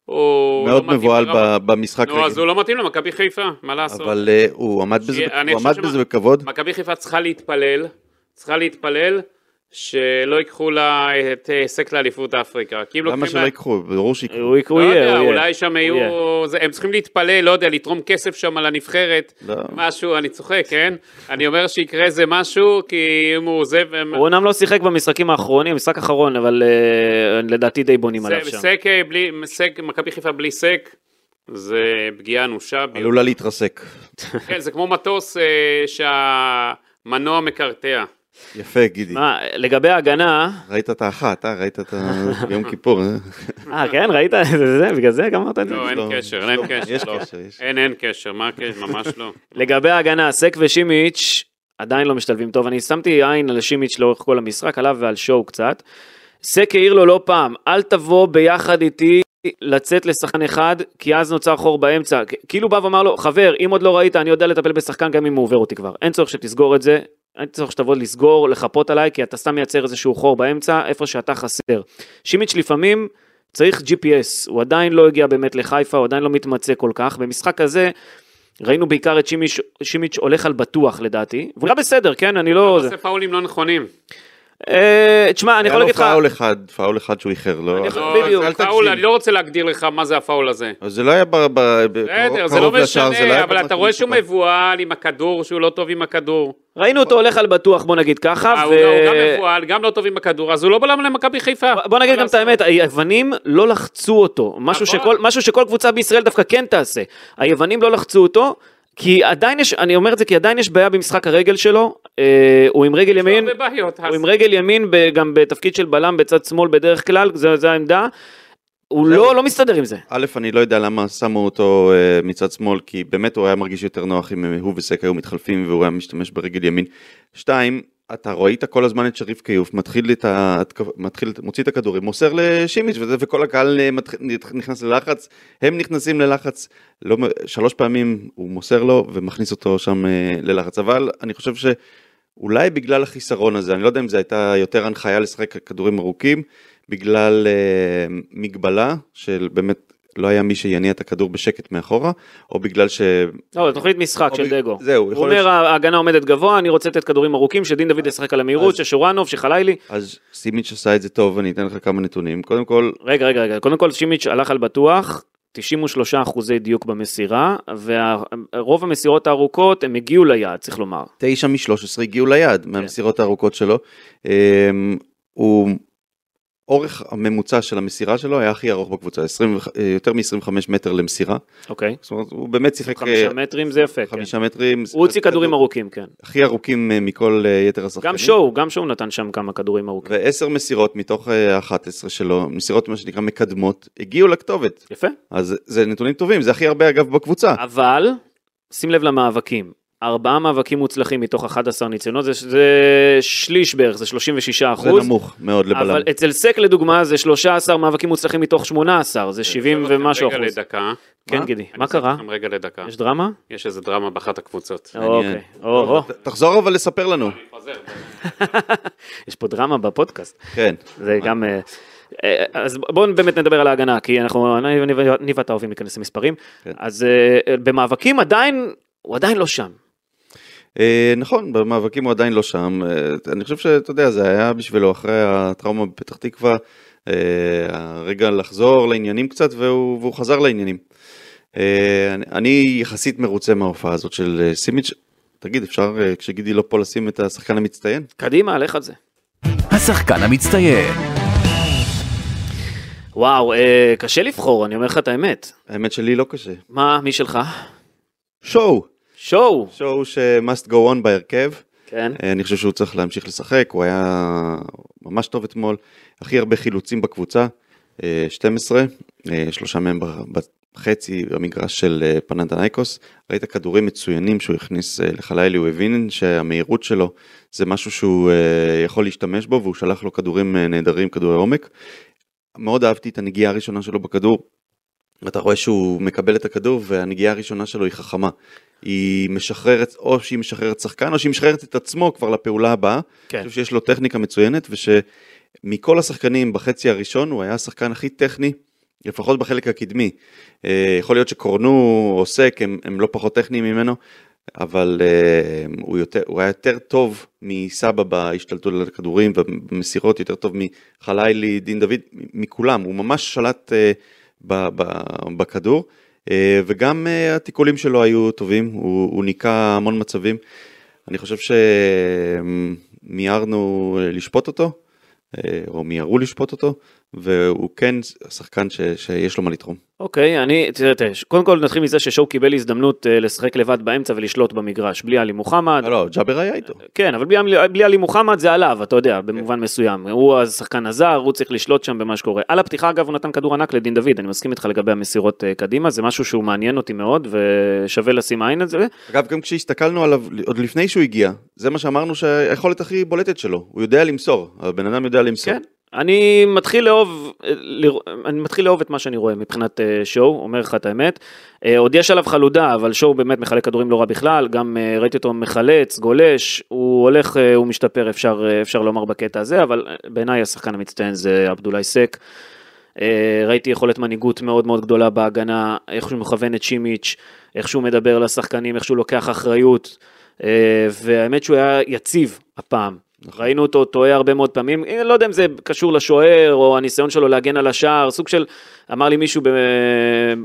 S3: הוא
S2: מאוד
S3: לא
S2: מבוהל
S3: לרמה.
S2: ב- במשחק
S3: נו, אז
S2: רגל,
S3: הוא לא מתאים למכבי חיפה, מה לעשות?
S2: אבל אה, הוא עמד בזה, הוא עמד
S3: שמה-
S2: בזה בכבוד.
S3: מכבי חיפה צריכה להתפלל, צריכה להתפלל שלא ייקחו לה את אה, סק לאליפות אפריקה.
S2: למה שלא
S3: לה-
S2: ייקחו? ברור שיקחו.
S1: הוא הוא
S3: לא
S1: יהיה,
S3: יודע. אולי שם יהיו, הם צריכים להתפלל, לא יודע, לתרום כסף שם לנבחרת,
S2: לא.
S3: משהו, אני צוחק, כן? אני אומר שיקרה איזה משהו, כי אם הוא עוזב, הם-
S1: הוא אומנם לא שיחק במשחקים האחרונים, משחק אחרון, אבל אה, לדעתי די בונים עליו
S3: זה-
S1: שם.
S3: סק אה, בלי, סק, מכבי חיפה בלי סק, זה פגיעה אנושה.
S2: עלולה להתרסק.
S3: כן, זה כמו מטוס שהמנוע מקרטע.
S2: יפה, גידי.
S1: מה, לגבי ההגנה,
S2: ראית את האחת, אה? ראית את ה... *laughs* ביום כיפור. אה?
S1: אה כן, ראית? זה, זה, בגלל זה גמרת את זה?
S3: לא, אין
S2: לא,
S3: קשר, אין
S2: לא,
S3: קשר.
S2: יש
S3: לא.
S2: קשר, יש.
S3: אין, אין קשר, מה הקשר? ממש לא.
S1: לגבי ההגנה, סק ושימיץ' עדיין לא משתלבים טוב. אני שמתי עין על שימיץ' לאורך כל המשחק, עליו ועל שואו קצת. סק העיר לו לא פעם, אל תבוא ביחד איתי לצאת לשחקן אחד, כי אז נוצר חור באמצע. כאילו בא ואמר לו, חבר, אם עוד לא ראית, אני יודע לטפל בשחקן גם אם הוא עובר אותי כבר. אין צורך שתסגור את זה, אין צורך שתבוא לסגור, לחפות עליי, כי אתה סתם מייצר איזשהו חור באמצע, איפה שאתה חסר. שימיץ' לפעמים צריך GPS, הוא עדיין לא הגיע באמת לחיפה, הוא עדיין לא מתמצא כל כך. במשחק הזה, ראינו בעיקר את שימיץ', שימיץ' הולך על בטוח לדעתי, והוא היה בסדר, כן? אני לא...
S3: הוא. עושה פאולים לא נכונים.
S1: אה, תשמע, אני יכול
S2: היה לו
S1: להגיד לך...
S2: פאול אחד, פאול אחד שהוא איחר, לא?
S1: יכול- בדיוק.
S3: פאול. אני לא רוצה להגדיר לך מה זה הפאול הזה.
S2: זה לא היה קרוב-
S3: לא
S2: לשער, זה לא
S3: משנה,
S2: היה
S3: אבל אתה רואה שהוא. מבוהל עם הכדור, שהוא לא טוב עם הכדור.
S1: ראינו אותו הולך על בטוח, בוא נגיד ככה,
S3: אה,
S1: ו...
S3: הוא גם מבוהל, גם לא טוב עם הכדור, אז הוא לא בלם למכבי חיפה.
S1: בוא נגיד גם את? האמת, היוונים לא לחצו אותו, משהו. שכל, משהו שכל קבוצה בישראל דווקא כן תעשה. היוונים לא לחצו אותו, כי עדיין יש, אני אומר את זה כי עדיין יש בעיה במשחק הרגל שלו, אה, הוא עם רגל ימין,
S3: יש לו הרבה בעיות,
S1: הוא
S3: אז-
S1: עם רגל ימין ב- גם בתפקיד של בלם בצד שמאל בדרך כלל, זו זו העמדה, הוא. לא, לא מסתדר עם זה.
S2: א', אני לא יודע למה שמו אותו אה, מצד שמאל, כי באמת הוא היה מרגיש יותר נוח אם אה, הוא וסק היו מתחלפים והוא היה משתמש ברגל ימין. שתיים, אתה ראית כל הזמן את שריף כיוף, מתחיל את ה... מתחיל, מוציא את הכדורים, מוסר לשימיץ' וזה, וכל הקהל אה, נכנס ללחץ, הם נכנסים ללחץ, לא, שלוש פעמים הוא מוסר לו ומכניס אותו שם אה, ללחץ, אבל אני חושב שאולי בגלל החיסרון הזה, אני לא יודע אם זו הייתה יותר הנחיה לשחק כדורים ארוכים, בגלל אה, מגבלה של באמת לא היה מי שיניע את הכדור בשקט מאחורה, או בגלל ש...
S1: לא, תוכנית משחק של
S2: בג-
S1: דגו.
S2: זהו,
S1: הוא אומר ההגנה עומדת גבוה, אני רוצה לתת כדורים ארוכים, שדין דוד ישחק על המהירות,
S2: אז-
S1: ששורנוב, שחלילי.
S2: אז סימיץ' עשה את זה טוב, אני אתן לך כמה נתונים. קודם כל,
S1: רגע, רגע, רגע, קודם כל שימיץ' הלך על בטוח, 93 אחוזי דיוק במסירה, ורוב המסירות הארוכות הם הגיעו ליעד, צריך לומר.
S2: 9 מ-13 הגיעו ליעד
S1: כן.
S2: מהמסירות הארוכות שלו. אמ, הוא... אורך הממוצע של המסירה שלו היה הכי ארוך בקבוצה, 20, אה, יותר מ-25 מטר למסירה.
S1: אוקיי.
S2: זאת אומרת, הוא באמת שיחק
S1: חמישה
S2: אה,
S1: מטרים זה יפה, כן.
S2: חמישה מטרים.
S1: הוא הוציא כדורים ארוכים, כן.
S2: הכי ארוכים אה, מכל אה, יתר השחקנים.
S1: גם שואו, גם שואו נתן שם כמה כדורים ארוכים.
S2: ועשר מסירות מתוך אה, 11 שלו, מסירות מה שנקרא מקדמות, הגיעו לכתובת.
S1: יפה.
S2: אז זה נתונים טובים, זה הכי הרבה אגב בקבוצה.
S1: אבל, שים לב למאבקים. ארבעה מאבקים מוצלחים מתוך 11 ניסיונות, זה, זה שליש בערך, זה 36
S2: זה
S1: אחוז.
S2: נמוך מאוד לבלם.
S1: אבל אצל סק לדוגמה זה 13 מאבקים מוצלחים מתוך 18, זה 70
S3: עוצר אתכם
S1: ומשהו
S3: רגע
S1: אחוז.
S3: לדקה.
S1: כן? גידי,
S3: אני
S1: מה קרה?
S3: אתכם רגע לדקה.
S1: יש דרמה?
S3: יש איזה דרמה באחת הקבוצות.
S1: אוקיי, או, או,
S2: ת- תחזור אבל לספר לנו.
S3: אני. *laughs*
S1: יש פה דרמה בפודקאסט.
S2: כן.
S1: זה גם... אה, אה, אז בואו באמת נדבר על ההגנה, כי אנחנו, אני אני- אני ואתה אוהבים להיכנס למספרים.
S2: כן.
S1: אז אה, במאבקים עדיין, הוא עדיין לא שם.
S2: אה, נכון, במאבקים הוא עדיין לא שם. אה, אני חושב שאתה יודע, זה היה בשבילו אחרי הטראומה בפתח תקווה, אה, הרגע לחזור לעניינים קצת, והוא, והוא חזר לעניינים. אני, יחסית מרוצה מההופעה הזאת של סימיץ'. תגיד, אפשר כשגידי לא פה לשים את השחקן המצטיין?
S1: קדימה, לך על זה.
S4: השחקן המצטיין.
S1: וואו, אה, קשה לבחור, אני אומר לך את האמת.
S2: האמת שלי לא קשה.
S1: מה, מי שלך?
S2: שואו,
S1: שואו.
S2: שואו ש-must go on בהרכב.
S1: כן.
S2: אה, אני חושב שהוא צריך להמשיך לשחק, הוא היה ממש טוב אתמול, הכי הרבה חילוצים בקבוצה. אה, 12, אה, שלושה מהם בחצי במגרש של אה, פננתנייקוס. ראית כדורים מצוינים שהוא הכניס אה, לחלילי, הוא הבין שהמהירות שלו זה משהו שהוא אה, יכול להשתמש בו והוא שלח לו כדורים אה, נהדרים, כדורי עומק. מאוד אהבתי את הנגיעה הראשונה שלו בכדור. אתה רואה שהוא מקבל את הכדור והנגיעה הראשונה שלו היא חכמה. היא משחררת, או שהיא משחררת שחקן, או שהיא משחררת את עצמו כבר לפעולה הבאה.
S1: כן.
S2: אני חושב שיש לו טכניקה מצוינת, ושמכל השחקנים בחצי הראשון הוא היה השחקן הכי טכני, לפחות בחלק הקדמי. אה, יכול להיות שקורנו או סק הם, הם לא פחות טכניים ממנו, אבל אה, הוא, יותר, הוא היה יותר טוב מסבא בהשתלטות על הכדורים ובמסירות, יותר טוב מחלילי, דין דוד, מכולם, הוא ממש שלט אה, בכדור. אה, וגם אה, התיקולים שלו היו טובים, הוא, הוא ניקה המון מצבים. אני חושב שמיהרנו לשפוט אותו, אה, או מיהרו לשפוט אותו, והוא כן שחקן ש, שיש לו מה לתרום.
S1: אוקיי, אני, תראה, תראה, קודם כל נתחיל מזה ששואו קיבל הזדמנות אה, לשחק לבד באמצע ולשלוט במגרש, בלי עלי מוחמד.
S2: לא, לא, ג'אבר היה איתו.
S1: כן, אבל בלי, בלי עלי מוחמד זה עליו, אתה יודע, במובן מסוים. הוא השחקן הזר, הוא צריך לשלוט שם במה שקורה. על הפתיחה, אגב, הוא נתן כדור ענק לדין דוד, אני מסכים איתך לגבי המסירות אה, קדימה, זה משהו שהוא מעניין אותי מאוד, ושווה לשים עין על זה.
S2: אגב, גם כשהסתכלנו עליו, עוד לפני שהוא הגיע, זה מה שאמרנו שהיכולת הכי בולטת שלו, הוא יודע למסור, הבן אדם יודע למסור.
S1: כן. אני מתחיל לאהוב, אה, אני מתחיל לאהוב את מה שאני רואה מבחינת אה, שואו, אומר לך את האמת. אה, עוד יש עליו חלודה, אבל שואו באמת מחלק כדורים לא רע בכלל, גם ראיתי אותו מחלץ, גולש, הוא הולך, הוא משתפר, אפשר, אפשר לומר בקטע הזה, אבל בעיניי השחקן המצטיין זה עבדולאי סק. ראיתי יכולת מנהיגות מאוד מאוד גדולה בהגנה, איך שהוא מכוון את שימיץ', איך שהוא מדבר לשחקנים, איך שהוא לוקח אחריות, והאמת שהוא היה יציב הפעם. ראינו אותו טועה הרבה מאוד פעמים, אה, לא יודע אם זה קשור לשוער או הניסיון שלו להגן על השער, סוג של, אמר לי מישהו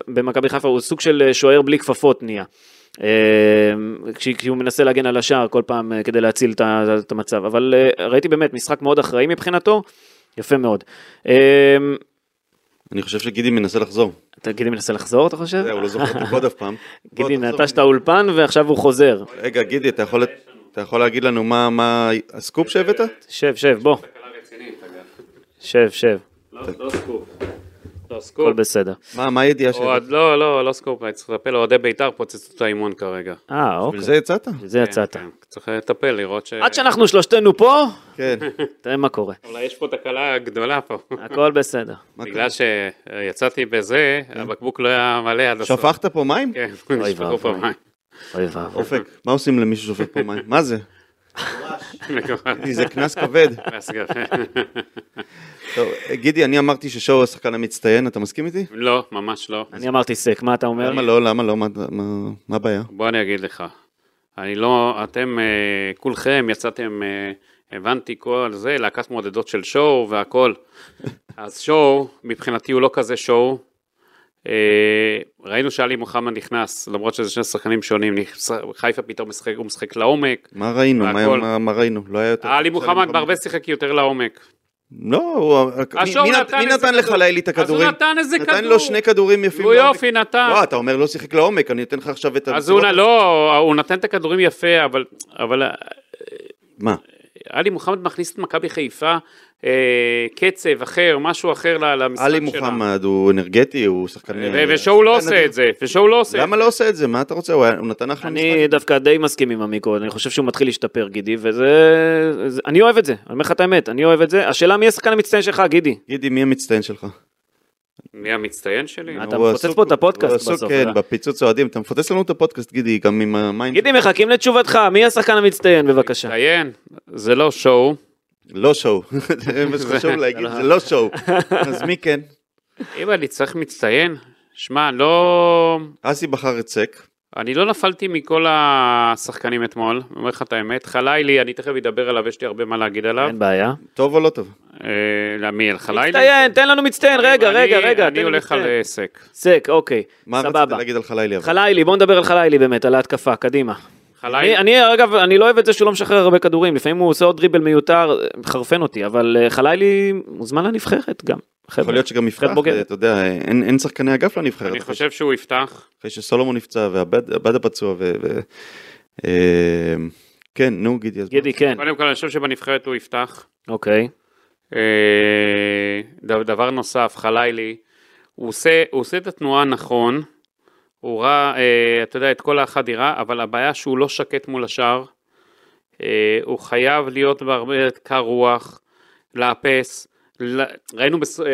S1: במכבי חיפה, הוא סוג של שוער בלי כפפות נהיה. אה, כש- כשהוא מנסה להגן על השער כל פעם אה, כדי להציל את את המצב, אבל אה, ראיתי באמת משחק מאוד אחראי מבחינתו, יפה מאוד.
S2: אני חושב שגידי מנסה לחזור.
S1: אתה גידי מנסה לחזור אתה חושב?
S2: זהו, הוא לא זוכר אותי עוד אף פעם. *laughs*
S1: גידי. נטש את האולפן ועכשיו הוא חוזר.
S2: רגע, גידי, אתה יכול- אתה יכול להגיד לנו מה- מה הסקופ שהבאת?
S1: שב שב בוא, שב שב,
S3: לא סקופ. לא
S1: הכל
S3: סקופ.
S1: בסדר.
S2: מה מה הידיעה שהבאת?
S3: לא, לא, לא סקופ, אני צריך לטפל, אוהדי בית"ר פוצצו את האימון כרגע.
S1: אה אוקיי,
S2: בשביל זה יצאת?
S1: זה יצאת.
S3: כן, כן, צריך לטפל, לראות ש...
S1: עד שאנחנו שלושתנו פה,
S2: כן. *laughs*
S1: תראה מה קורה.
S3: אולי יש פה תקלה גדולה פה.
S1: הכל בסדר. *laughs*
S3: בגלל שיצאתי בזה, הבקבוק לא היה מלא עד הסוף.
S2: שפכת פה מים?
S3: כן, נשפכו *laughs* פה. מים.
S1: אוי ואבוי.
S2: אופק, מה עושים למי ששופך פה מים? מה זה? זה קנס כבד. טוב, גידי, אני אמרתי ששואו השחקן המצטיין, אתה מסכים איתי?
S3: לא, ממש לא.
S1: אני אמרתי סק, מה אתה אומר?
S2: למה לא? למה לא? מה- מה- מה הבעיה?
S3: בוא אני אגיד לך. אני לא, אתם אה, כולכם יצאתם, אה, הבנתי כל זה, להקת מועדדות של שואו והכל. אז שואו, מבחינתי הוא לא כזה שואו. אה, ראינו שאלי מוחמד נכנס, למרות שזה שני שחקנים שונים, חיפה פתאום משחק, הוא משחק לעומק.
S2: מה ראינו? מה-
S3: והכל.
S2: מה- מה ראינו? לא היה יותר...
S3: עלי מוחמד בהרבה שיחק יותר לעומק.
S2: לא, הוא- מי-
S3: נתן
S2: מי נתן לך. לילי את
S3: אז הוא
S2: הכדורים?
S3: נתן איזה
S2: נתן
S3: כדור.
S2: לו שני כדורים יפים
S3: הוא. יופי נתן.
S2: לא, אתה אומר לא שיחק לעומק, אני אתן לך עכשיו את
S3: אז הוא, לא, הוא נתן את הכדורים יפה, אבל, אבל
S2: מה?
S3: עלי מוחמד מכניס את מכבי חיפה, אה, קצב אחר, משהו אחר ל- למשחק
S2: עלי
S3: שלה.
S2: מוחמד הוא אנרגטי, הוא שחקן...
S3: ו- ושואו לא עושה את זה, ושואו לא עושה את
S2: למה
S3: זה.
S2: לא עושה את זה? מה אתה רוצה? הוא היה- הוא נתן אחלה
S1: אני
S2: משחק.
S1: דווקא די מסכים עם המיקרו, אני חושב שהוא מתחיל להשתפר גידי, וזה... זה- אני אוהב את זה, אני אומר לך את האמת, אני אוהב את זה. השאלה מי השחקן המצטיין שלך, גידי?
S2: גידי, מי המצטיין שלך?
S3: מי המצטיין שלי?
S1: אתה מפוצץ פה את הפודקאסט
S2: הוא עסוק,
S1: בסוף,
S2: כן,
S1: אה?
S2: בפיצוץ אוהדים. אתה מפוצץ לנו את הפודקאסט, גידי, גם עם המים.
S1: גידי, מחכים לתשובתך, מי השחקן המצטיין, בבקשה.
S3: מצטיין, זה לא שואו.
S2: לא שואו. זה *laughs* מה שחשוב להגיד, זה לא שואו. *laughs* אז מי כן?
S3: אם אני צריך מצטיין, שמע, לא...
S2: אסי בחר את סק.
S3: אני לא נפלתי מכל השחקנים אתמול, אני אומר לך את האמת. חלילי, אני תכף אדבר עליו, יש לי הרבה מה להגיד עליו.
S1: אין בעיה.
S2: טוב או לא טוב?
S3: אה, על חלילי?
S1: מצטיין, תן לנו מצטיין, רגע,
S3: אני-
S1: רגע, רגע.
S3: אני הולך על. אה, סק.
S1: סק, אוקיי,
S2: מה רצית
S1: סבבה.
S2: להגיד על חלילי? אבל?
S1: חלילי, בוא נדבר על חלילי באמת, על ההתקפה, קדימה.
S3: חלילי,
S1: אני, אני אגב, אני לא אוהב את זה שהוא לא משחרר הרבה כדורים, לפעמים הוא עושה עוד דריבל מיותר, מחרפן אותי, אבל אה, חלילי מוזמן לנבחרת גם.
S2: יכול להיות שגם יפתח. אתה יודע, אין אין שחקני אגף לנבחרת.
S3: אני חושב שהוא יפתח.
S2: אחרי שסולומון נפצע ועבדה פצוע ו... ו- אה, כן, נו גידי.
S1: גידי, כן,
S3: קודם כל, אני חושב שבנבחרת הוא יפתח.
S1: אוקיי.
S3: אה, ד- דבר נוסף, חלילי, הוא עושה, הוא עושה את התנועה נכון, הוא ראה, אה, אתה יודע, את כל החדירה, אבל הבעיה שהוא לא שקט מול השאר, אה, הוא חייב להיות בהרבה קר רוח, לאפס, ראינו בס... אה,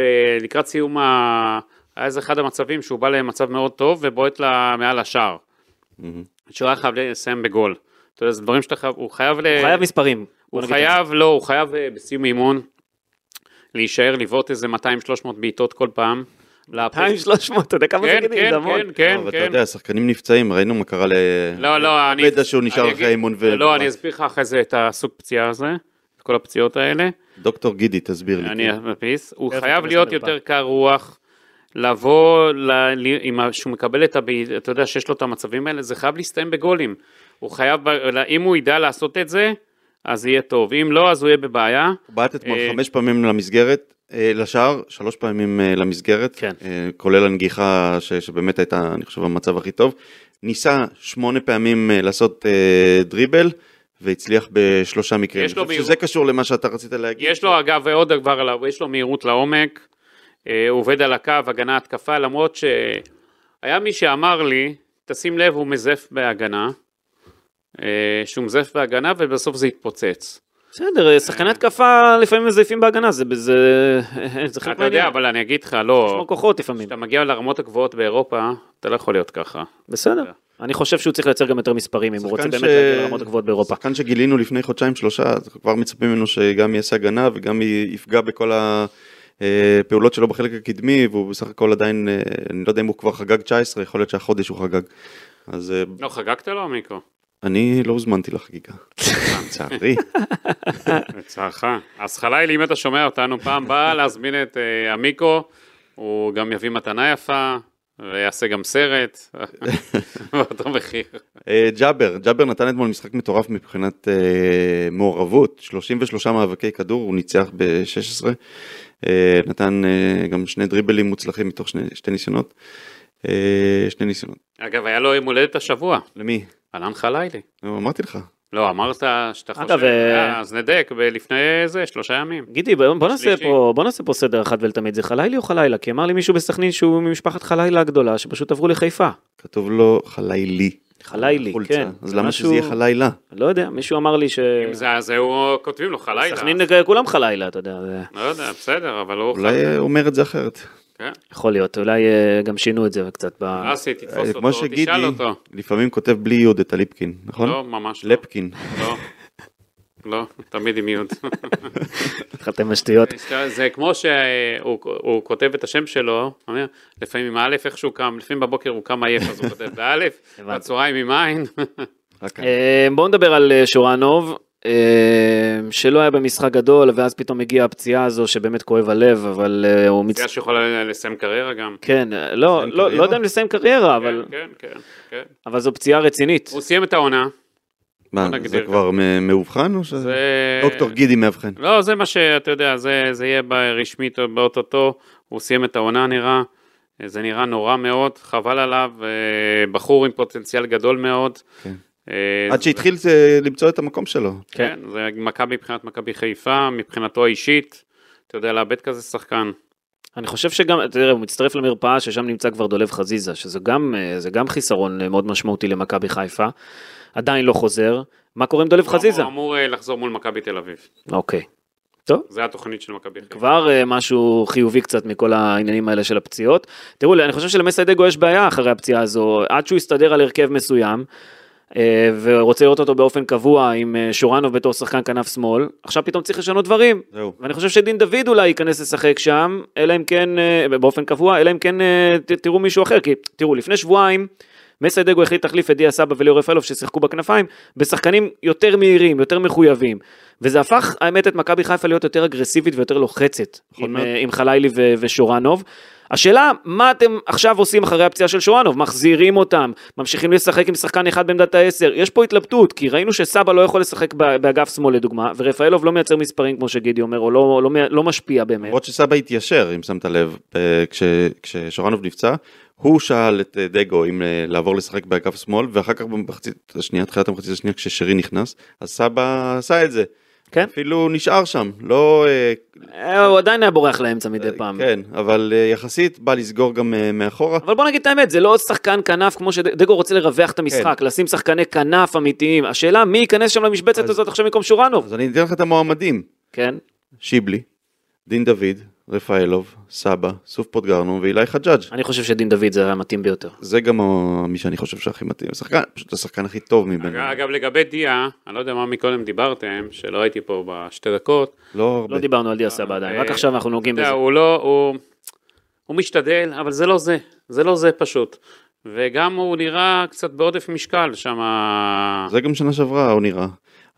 S3: לקראת סיום, ה... היה איזה אחד המצבים שהוא בא למצב מאוד טוב ובועט לה מעל השער,
S2: מהמם.
S3: שהוא היה חייב לסיים בגול. אתה יודע, זה דברים שאתה חייב, הוא חייב ל...
S1: הוא חייב מספרים.
S3: הוא. חייב, לא, הוא חייב אה, בסיום אימון להישאר, לבעוט איזה 200-300 בעיטות כל פעם. לאפס.
S1: 200, 300, אתה יודע כמה זה
S3: כן,
S1: גידים,
S3: כן,
S1: זה המון.
S3: כן, כן,
S2: אבל אתה
S3: כן.
S2: יודע, שחקנים נפצעים, ראינו מה קרה ל...
S3: לא, לא, אני...
S2: בטח שהוא נשאר אחרי האימון ו-
S3: לא, אני אסביר לך אחרי זה את הסוג פציעה הזה, כל הפציעות האלה.
S2: דוקטור גידי, תסביר לי.
S3: אני אדפיס. הוא
S1: איפה
S3: חייב להיות יותר קר רוח, לבוא, ל... עם שהוא מקבל את ה... אתה יודע שיש לו את המצבים האלה, זה חייב להסתיים בגולים. הוא חייב, אם הוא ידע לעשות את זה, אז יהיה טוב. אם לא, אז הוא יהיה בבעיה.
S2: הוא בעט אתמול
S3: אה,
S2: חמש פעמים למסגרת, אה, לשער, שלוש פעמים אה, למסגרת,
S1: כן.
S2: כולל הנגיחה ש- שבאמת הייתה, אני חושב, המצב הכי טוב. ניסה שמונה פעמים לעשות דריבל, והצליח בשלושה מקרים.
S3: יש לו
S2: חושב שזה
S3: מהירות.
S2: קשור למה שאתה רצית להגיד.
S3: יש לו אגב ועוד דבר עליו, יש לו מהירות לעומק, אה, הוא עובד על הקו, הגנה התקפה, למרות שהיה מי שאמר לי, תשים לב, הוא מזף בהגנה, אה, שהוא מזף בהגנה ובסוף זה יתפוצץ.
S1: בסדר, שחקני התקפה לפעמים מזייפים בהגנה, זה זה- זה חלק
S3: אתה יודע. אבל אני אגיד לך, לא,
S1: לשמור כוחות לפעמים.
S3: כשאתה מגיע לרמות הגבוהות באירופה, אתה לא יכול להיות ככה.
S1: בסדר. אני חושב שהוא צריך לייצר גם יותר מספרים אם הוא רוצה
S2: שחקן
S1: באמת
S2: ש-
S1: להגיע לרמות הגבוהות באירופה.
S2: שחקן שגילינו לפני חודשיים שלושה, אז כבר מצפים ממנו שגם יעשה הגנה וגם יפגע בכל הפעולות שלו בחלק הקדמי, והוא בסך הכל עדיין, אה, אני לא יודע אם הוא כבר חגג 19, יכול להיות שהחודש הוא חגג. אז אה,
S3: לא, חגגת לו, מיקו?
S2: אני לא הוזמנתי לחגיגה. לצערי.
S3: לצערך. אז חלילי, אם אתה שומע אותנו פעם באה להזמין את אה, עמיקו, הוא גם יביא מתנה יפה, ויעשה גם סרט, באותו מחיר.
S2: אה, ג'אבר, ג'אבר נתן אתמול משחק מטורף מבחינת אה, מעורבות, 33 מאבקי כדור, הוא ניצח ב-16, אה, נתן גם שני דריבלים מוצלחים מתוך שני, שתי ניסיונות. שני ניסיונות.
S3: אגב, היה לו יום הולדת השבוע,
S2: למי?
S3: אהלן חלילי.
S2: אמרתי לך.
S3: לא, אמרת שאתה חושב,
S1: אגב, אה,
S3: אה, אז נדק, לפני זה, שלושה ימים.
S1: גידי, בוא בוא נעשה. פה, בוא נעשה פה סדר אחת ולתמיד, זה חלילי או חלילה? כי אמר לי מישהו בסכנין שהוא ממשפחת חלילה הגדולה, שפשוט עברו לחיפה.
S2: כתוב לו חלילי.
S1: חלילי,
S2: חולצה.
S1: כן.
S2: אז למה
S1: משהו-
S2: שזה יהיה חלילה?
S1: לא יודע, מישהו אמר לי ש...
S3: אם זה, אז הוא, כותבים לו חלילה.
S1: סכנין כולם חלילה, אתה יודע, זה
S3: לא יודע, בסדר, אבל הוא...
S2: אולי אומר את זה אחרת.
S3: כן.
S1: יכול להיות, אולי אה, גם שינו את זה קצת ב...
S3: אסי, תתפוס אותו,
S2: כמו שגידי,
S3: תשאל אותו.
S2: לפעמים כותב בלי יוד את הליפקין, נכון?
S3: לא, ממש לא.
S2: לפקין.
S3: לא. לא, תמיד עם יוד.
S1: חתם השטויות.
S3: זה כמו שהוא הוא כותב את השם שלו, אומר, לפעמים עם א' איך שהוא קם, לפעמים בבוקר הוא קם עייף אז הוא כותב באלף. בצהריים עם עין.
S1: אה, בואו נדבר על אה, שורנוב, שלא היה במשחק גדול, ואז פתאום הגיעה הפציעה הזו שבאמת כואב הלב, אבל אה, הוא מצ...
S3: פציעה שיכולה לסיים קריירה גם.
S1: כן, לא, לא,
S2: קריירה?
S1: לא יודע אם לסיים קריירה, אבל,
S3: כן, כן, כן, כן.
S1: אבל זו פציעה רצינית.
S3: הוא סיים את העונה.
S2: מה, זה
S3: גם.
S2: כבר מ- מאובחן או שזה...
S3: זה...
S2: דוקטור גידי מאבחן.
S3: לא, זה מה שאתה יודע, זה, זה יהיה ברשמית באוטוטו, הוא סיים את העונה נראה, זה נראה נורא מאוד, חבל עליו, אה, בחור עם פוטנציאל גדול מאוד.
S2: כן.
S3: אה,
S2: עד שהתחיל זה למצוא את המקום שלו.
S3: כן, זה מכבי מבחינת מכבי חיפה, מבחינתו האישית, אתה יודע, לאבד כזה שחקן.
S1: אני חושב שגם, תראה, הוא מצטרף למרפאה ששם נמצא כבר דולב חזיזה, שזה גם, אה, זה גם חיסרון אה, מאוד משמעותי למכבי חיפה. עדיין לא חוזר. מה קורה עם דולב חזיזה?
S3: הוא אמור לחזור מול מכבי תל אביב.
S1: אוקיי. טוב,
S3: זה התוכנית של מכבי חיפה.
S1: כבר אה, משהו חיובי קצת מכל העניינים האלה של הפציעות. תראו, אני חושב שלמסיידגו יש בעיה אחרי הפציעה הזו, עד שהוא יסתדר על הרכב מסוים, ורוצה לראות אותו באופן קבוע עם אה, שורנוב בתור שחקן כנף שמאל, עכשיו פתאום צריך לשנות דברים.
S2: זהו.
S1: ואני חושב שדין דוד אולי ייכנס לשחק שם, אלא אם כן, אה, באופן קבוע, אלא אם כן אה, ת- תראו מישהו אחר, כי תראו, לפני שבועיים, מסיידגו החליט להחליף את דיה סבא וליאור רפאלוב ששיחקו בכנפיים, בשחקנים יותר מהירים, יותר מחויבים. וזה הפך, האמת, את מכבי חיפה להיות יותר אגרסיבית ויותר לוחצת,
S2: נכון
S1: עם. אה, עם חלילי ו- ושורנוב. השאלה, מה אתם עכשיו עושים אחרי הפציעה של שורנוב? מחזירים אותם, ממשיכים לשחק עם שחקן אחד בעמדת העשר. יש פה התלבטות, כי ראינו שסבא לא יכול לשחק באגף שמאל לדוגמה, ורפאלוב לא מייצר מספרים כמו שגידי אומר, או לא, לא, לא משפיע באמת.
S2: למרות שסבא התיישר, אם שמת לב, אה, כש- כששורנוב נפצע, הוא שאל את אה, דגו אם אה, לעבור לשחק באגף שמאל, ואחר כך במחצית השנייה, תחילת המחצית השנייה, כששרי נכנס, אז סבא עשה את זה.
S1: כן?
S2: אפילו נשאר שם, לא... אה,
S1: אה, הוא עדיין היה בורח לאמצע מדי פעם.
S2: כן, אבל אה, יחסית בא לסגור גם אה, מאחורה.
S1: אבל בוא נגיד את האמת, זה לא שחקן כנף כמו שדגו רוצה לרווח את המשחק, לשים שחקני כנף אמיתיים. השאלה מי ייכנס שם למשבצת
S2: אז-
S1: הזאת עכשיו במקום שורנוב.
S2: אז אני אתן לך את המועמדים.
S1: כן?
S2: שיבלי, דין דוד, רפאלוב, סבא, סוף פוטגרנו ואילי חג'אג'.
S1: אני חושב שדין דוד זה המתאים ביותר.
S2: זה גם מי שאני חושב שהכי מתאים. שחקן, פשוט השחקן הכי טוב מבינינו.
S3: אגב, לגבי דיה, אני לא יודע מה מקודם דיברתם, שלא הייתי פה בשתי דקות.
S2: לא הרבה.
S1: לא דיברנו על דיה סבא עדיין, רק
S3: אה,
S1: עכשיו אנחנו נוגעים בזה.
S3: הוא לא, הוא, הוא משתדל, אבל זה לא זה, זה לא זה פשוט. וגם הוא נראה קצת בעודף משקל שם.
S2: זה גם שנה שעברה הוא נראה.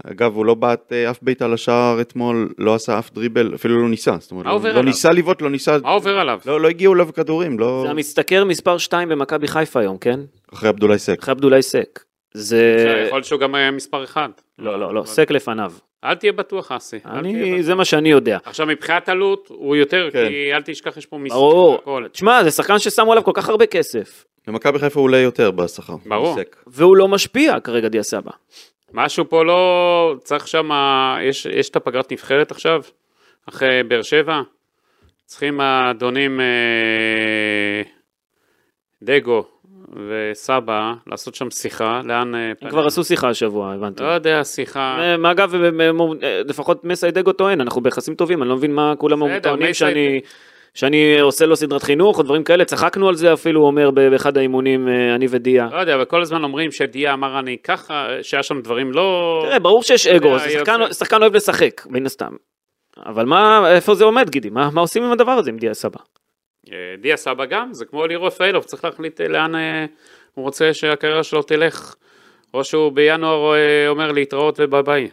S2: אגב, הוא לא בעט אה, אף בעיטה לשער אתמול, לא עשה אף דריבל, אפילו לא ניסה. זאת אומרת,
S3: מה
S2: לא-
S3: עובר
S2: לא
S3: עליו?
S2: ניסה לבעוט, לא ניסה...
S3: מה עובר עליו?
S2: לא, לא הגיעו אליו כדורים, לא...
S1: זה המשתכר מספר 2 במכבי חיפה היום, כן?
S2: אחרי עבדולאי סק.
S1: אחרי עבדולאי סק. זה...
S3: יכול להיות שהוא גם היה מספר אחד.
S1: לא, לא, לא, סק לפניו.
S3: אל תהיה בטוח, אסי.
S1: אני,
S3: בטוח.
S1: זה מה שאני יודע.
S3: עכשיו, מבחינת עלות, הוא יותר,
S2: כן.
S3: כי אל תשכח, יש פה מיסים.
S1: ברור. תשמע, זה שחקן ששמו עליו כל כך הרבה כסף,
S2: למכבי חיפה הוא עולה יותר בשכר.
S3: ברור.
S2: סק.
S1: והוא לא משפיע כרגע דיה סבא.
S3: משהו פה לא... צריך שם... יש, יש את הפגרת נבחרת עכשיו, אחרי באר שבע. צריכים האדונים אה, דגו וסבא לעשות שם שיחה, לאן... אה,
S1: הם
S3: פנים?
S1: כבר עשו שיחה השבוע, הבנתי.
S3: לא יודע, שיחה...
S1: אה, אגב, הם- לפחות מסיידגו טוען, אנחנו ביחסים טובים, אני לא מבין מה כולם טוענים. שאני... שאני עושה לו סדרת חינוך או דברים כאלה, צחקנו על זה אפילו, הוא אומר באחד האימונים, אה, אני ודיה.
S3: לא יודע, אבל כל הזמן אומרים שדיה אמר אני ככה, שהיה שם דברים לא...
S1: תראה, ברור שיש אגו,
S3: יודע,
S1: זה שחקן- אוהב לשחק, מן הסתם. אבל מה, איפה זה עומד, גידי? מה מה עושים עם הדבר הזה עם דיה סבא?
S3: אה, דיה סבא גם, זה כמו לירו רפאלוב, צריך להחליט אה, לאן אה, הוא רוצה שהקריירה שלו תלך. או שהוא בינואר אה, אומר להתראות וביי ביי,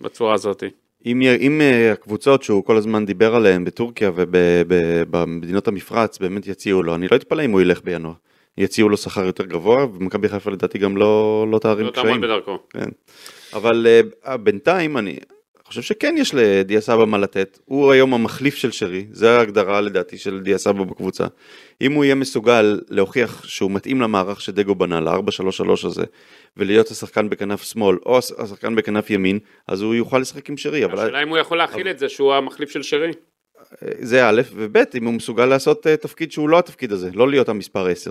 S3: בצורה הזאת.
S2: אם, אם אה, הקבוצות שהוא כל הזמן דיבר עליהן בטורקיה ובמדינות המפרץ באמת יציעו לו, אני לא אתפלא אם הוא ילך בינואר. יציעו לו שכר יותר גבוה, ומכבי חיפה לדעתי גם לא, לא תערים
S3: לא תעמוד
S2: קשיים.
S3: בדרכו.
S2: כן. אבל אה, בינתיים אני חושב שכן יש לדיה סבא מה לתת. הוא היום המחליף של שרי, זה ההגדרה לדעתי של דיה סבא בקבוצה. אם הוא יהיה מסוגל להוכיח שהוא מתאים למערך שדגו בנה, ל-4-3-3 הזה, ולהיות השחקן בכנף שמאל או הש- השחקן בכנף ימין, אז הוא יוכל לשחק עם שרי. אבל
S3: השאלה אם הוא יכול להכיל את זה שהוא המחליף של שרי.
S2: אה, זה א', וב', אם הוא מסוגל לעשות אה, תפקיד שהוא לא התפקיד הזה, לא להיות המספר 10.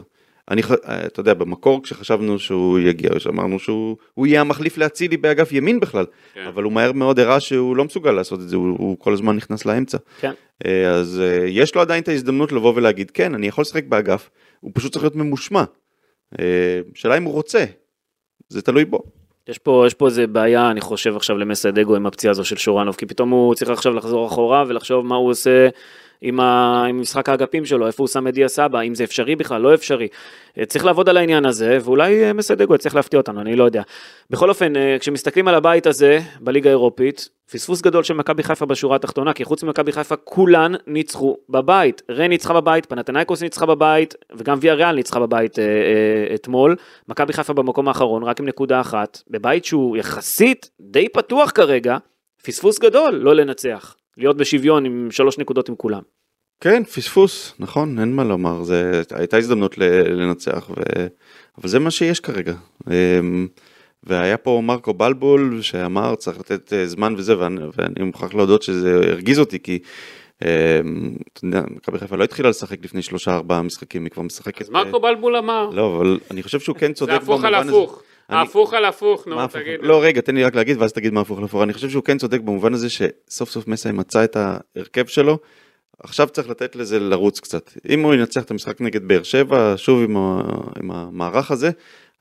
S2: אני, אה, אתה יודע, במקור כשחשבנו שהוא יגיע, אמרנו שהוא הוא יהיה המחליף לאצילי באגף ימין בכלל,
S3: כן.
S2: אבל הוא מהר מאוד הראה שהוא לא מסוגל לעשות את זה, הוא, הוא כל הזמן נכנס לאמצע.
S1: כן.
S2: אז יש לו עדיין את ההזדמנות לבוא ולהגיד, כן, אני יכול לשחק באגף, הוא פשוט צריך להיות ממושמע. שאלה אם הוא רוצה, זה תלוי בו.
S1: יש פה, יש פה איזה בעיה, אני חושב עכשיו למסיידגו עם הפציעה הזו של שורנוב, כי פתאום הוא צריך עכשיו לחזור אחורה ולחשוב מה הוא עושה עם, ה, עם משחק האגפים שלו, איפה הוא שם את דיה סבא, אם זה אפשרי בכלל, לא אפשרי. אה, צריך לעבוד על העניין הזה, ואולי אה, מסיידגו יצליח להפתיע אותנו, אני לא יודע. בכל אופן, אה, כשמסתכלים על הבית הזה, בליגה האירופית, פספוס גדול של מכבי חיפה בשורה התחתונה, כי חוץ ממכבי חיפה כולן ניצחו בבית. רן ניצחה בבית, פנתנייקוס ניצחה בבית, וגם ויה ריאל ניצחה בבית אה, אה, אתמול. מכבי חיפה במקום האחרון, רק עם נקודה אחת, בבית שהוא יחסית די פתוח כרגע, פספוס גדול לא לנצח. להיות בשוויון עם שלוש נקודות עם כולם.
S2: כן, פספוס, נכון, אין מה לומר, זה הייתה הזדמנות לנצח, ו... אבל זה מה שיש כרגע. אמ, והיה פה מרקו בלבול שאמר צריך לתת אה, זמן וזה, ואני, ואני מוכרח להודות שזה הרגיז אותי, כי אמ, אתה יודע, מכבי חיפה לא התחילה לשחק לפני שלושה ארבעה משחקים, היא כבר משחקת...
S3: אז מרקו בלבול אמר,
S2: לא, אבל אני חושב שהוא כן צודק
S3: זה הפוך על. הפוך. הפוך על הפוך, נו,
S2: הפוך?
S3: תגיד.
S2: לא רגע תן לי רק להגיד ואז תגיד מה הפוך להפוך אני חושב שהוא כן צודק במובן הזה שסוף סוף מסי מצא את ההרכב שלו עכשיו צריך לתת לזה לרוץ קצת אם הוא ינצח את המשחק נגד באר שבע שוב עם, ה, עם המערך הזה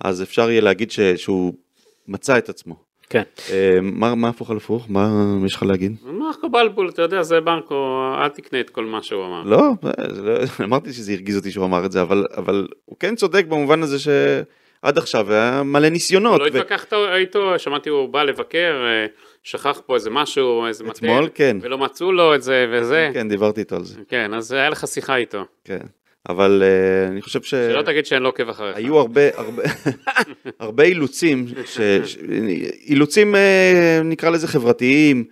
S2: אז אפשר יהיה להגיד ש, שהוא מצא את עצמו.
S1: כן.
S2: אה, מה, מה הפוך על הפוך? מה יש לך להגיד?
S3: מרקו בלבול, אתה יודע, זה מרקו, אל תקנה את כל מה שהוא אמר.
S2: לא, זה לא *laughs* אמרתי שזה הרגיז אותי שהוא אמר את זה אבל, אבל הוא כן צודק במובן הזה שעד עכשיו היה מלא ניסיונות.
S3: לא
S2: ו-
S3: התווכחת איתו, שמעתי הוא בא לבקר, אה, שכח פה איזה משהו, איזה מטה,
S2: אתמול כן.
S3: ולא מצאו לו את זה וזה.
S2: כן דיברתי איתו על זה.
S3: כן, אז היה לך שיחה איתו.
S2: כן. אבל uh, אני חושב ש...
S3: שלא תגיד שאני לא עוקב אחריך.
S2: היו הרבה, הרבה, *laughs* הרבה אילוצים, ש, ש, אילוצים אה, נקרא לזה חברתיים,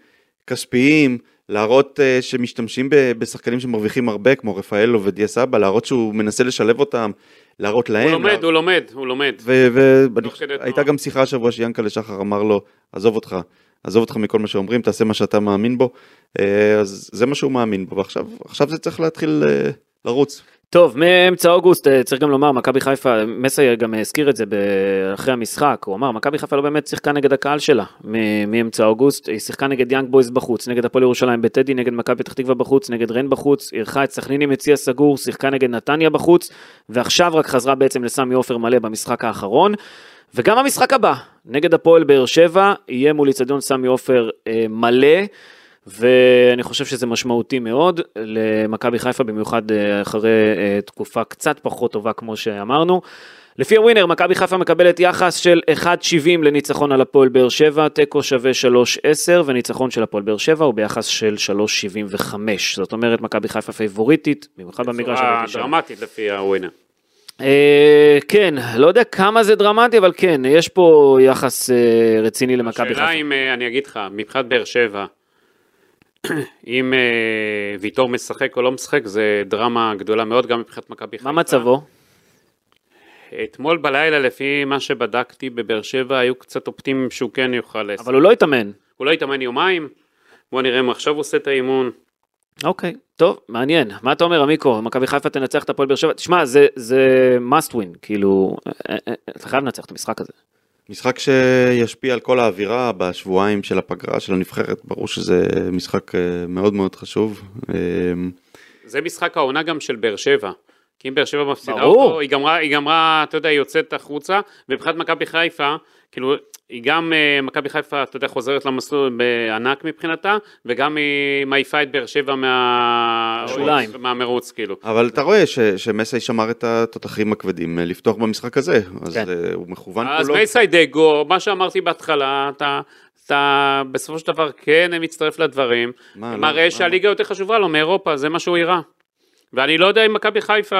S2: כספיים, להראות אה, שמשתמשים ב- בשחקנים שמרוויחים הרבה, כמו רפאלו ודיה סבא, להראות שהוא מנסה לשלב אותם, להראות להם.
S3: הוא לומד,
S2: לה-
S3: הוא לומד, הוא לומד.
S2: ו- ו- ואני
S3: תוך
S2: חושב-
S3: כדי תנועה.
S2: הייתה גם שיחה השבוע שיאנקלה שחר אמר לו, עזוב אותך, עזוב אותך מכל מה שאומרים, תעשה מה שאתה מאמין בו, אה, אז זה מה שהוא מאמין בו, ועכשיו עכשיו זה צריך להתחיל אה, לרוץ.
S1: טוב, מאמצע אוגוסט, אה, צריך גם לומר, מכבי חיפה, מסי גם הזכיר את זה אחרי המשחק, הוא אמר, מכבי חיפה לא באמת שיחקה נגד הקהל שלה מאמצע אוגוסט, היא שיחקה נגד יאנג בויז בחוץ, נגד הפועל ירושלים בטדי, נגד מכבי פתח תקווה בחוץ, נגד רן בחוץ, אירחה את סכנין עם יציע סגור, שיחקה נגד נתניה בחוץ, ועכשיו רק חזרה בעצם לסמי עופר מלא במשחק האחרון. וגם המשחק הבא, נגד הפועל באר שבע, יהיה מול איצטדיון סמי עופר אה, מלא. ואני חושב שזה משמעותי מאוד למכבי חיפה, במיוחד אה, אחרי אה, תקופה קצת פחות טובה כמו שאמרנו. לפי הווינר, מכבי חיפה מקבלת יחס של 1.70 לניצחון על הפועל באר שבע, תיקו שווה 3.10 וניצחון של הפועל באר שבע הוא ביחס של 3.75. זאת אומרת, מכבי חיפה פייבוריטית, במיוחד במגרש הראיתי שם.
S3: דרמטית לפי הווינר.
S1: אה, כן, לא יודע כמה זה דרמטי, אבל כן, יש פה יחס רציני למכבי חיפה.
S3: השאלה אם, אני אגיד לך, מבחינת באר שבע, אם אה, ויטור משחק או לא משחק, זה דרמה גדולה מאוד גם מבחינת מכבי חיפה.
S1: מה מצבו?
S3: אתמול בלילה, לפי מה שבדקתי בבאר שבע, היו קצת אופטימיים שהוא כן יוכל לשחק.
S1: אבל הוא לא התאמן.
S3: הוא לא התאמן יומיים, בוא נראה אם עכשיו הוא עושה את האימון.
S1: אוקיי, טוב, מעניין. מה אתה אומר, עמיקו? מכבי חיפה תנצח את הפועל באר שבע? תשמע, זה, זה must win, כאילו, אה, אה, אתה חייב לנצח את המשחק הזה.
S2: משחק שישפיע על כל האווירה בשבועיים של הפגרה של הנבחרת, ברור שזה משחק אה, מאוד מאוד חשוב. אה,
S3: זה משחק העונה גם של באר שבע. כי אם באר שבע מפסידה
S1: ברור.
S3: אותו, היא גמרה, היא גמרה, אתה יודע, היא יוצאת החוצה, ומבחינת מכבי חיפה, כאילו, היא גם, אה, מכבי חיפה, אתה יודע, חוזרת למסלול בענק מבחינתה, וגם היא מעיפה את באר שבע מה...
S1: שוליים.
S3: מהמרוץ, כאילו.
S2: אבל אתה רואה ש- שמסי שמר את התותחים הכבדים אה, לפתוח במשחק הזה, אז
S1: כן.
S2: אה, הוא מכוון
S3: אז
S2: כולו.
S3: מייסיידגו, מה שאמרתי בהתחלה, אתה... אתה בסופו של דבר כן מצטרף לדברים,
S2: מה,
S3: מראה
S2: לא,
S3: שהליגה יותר חשובה לו מאירופה, זה מה שהוא הראה. ואני לא יודע אם מכבי חיפה,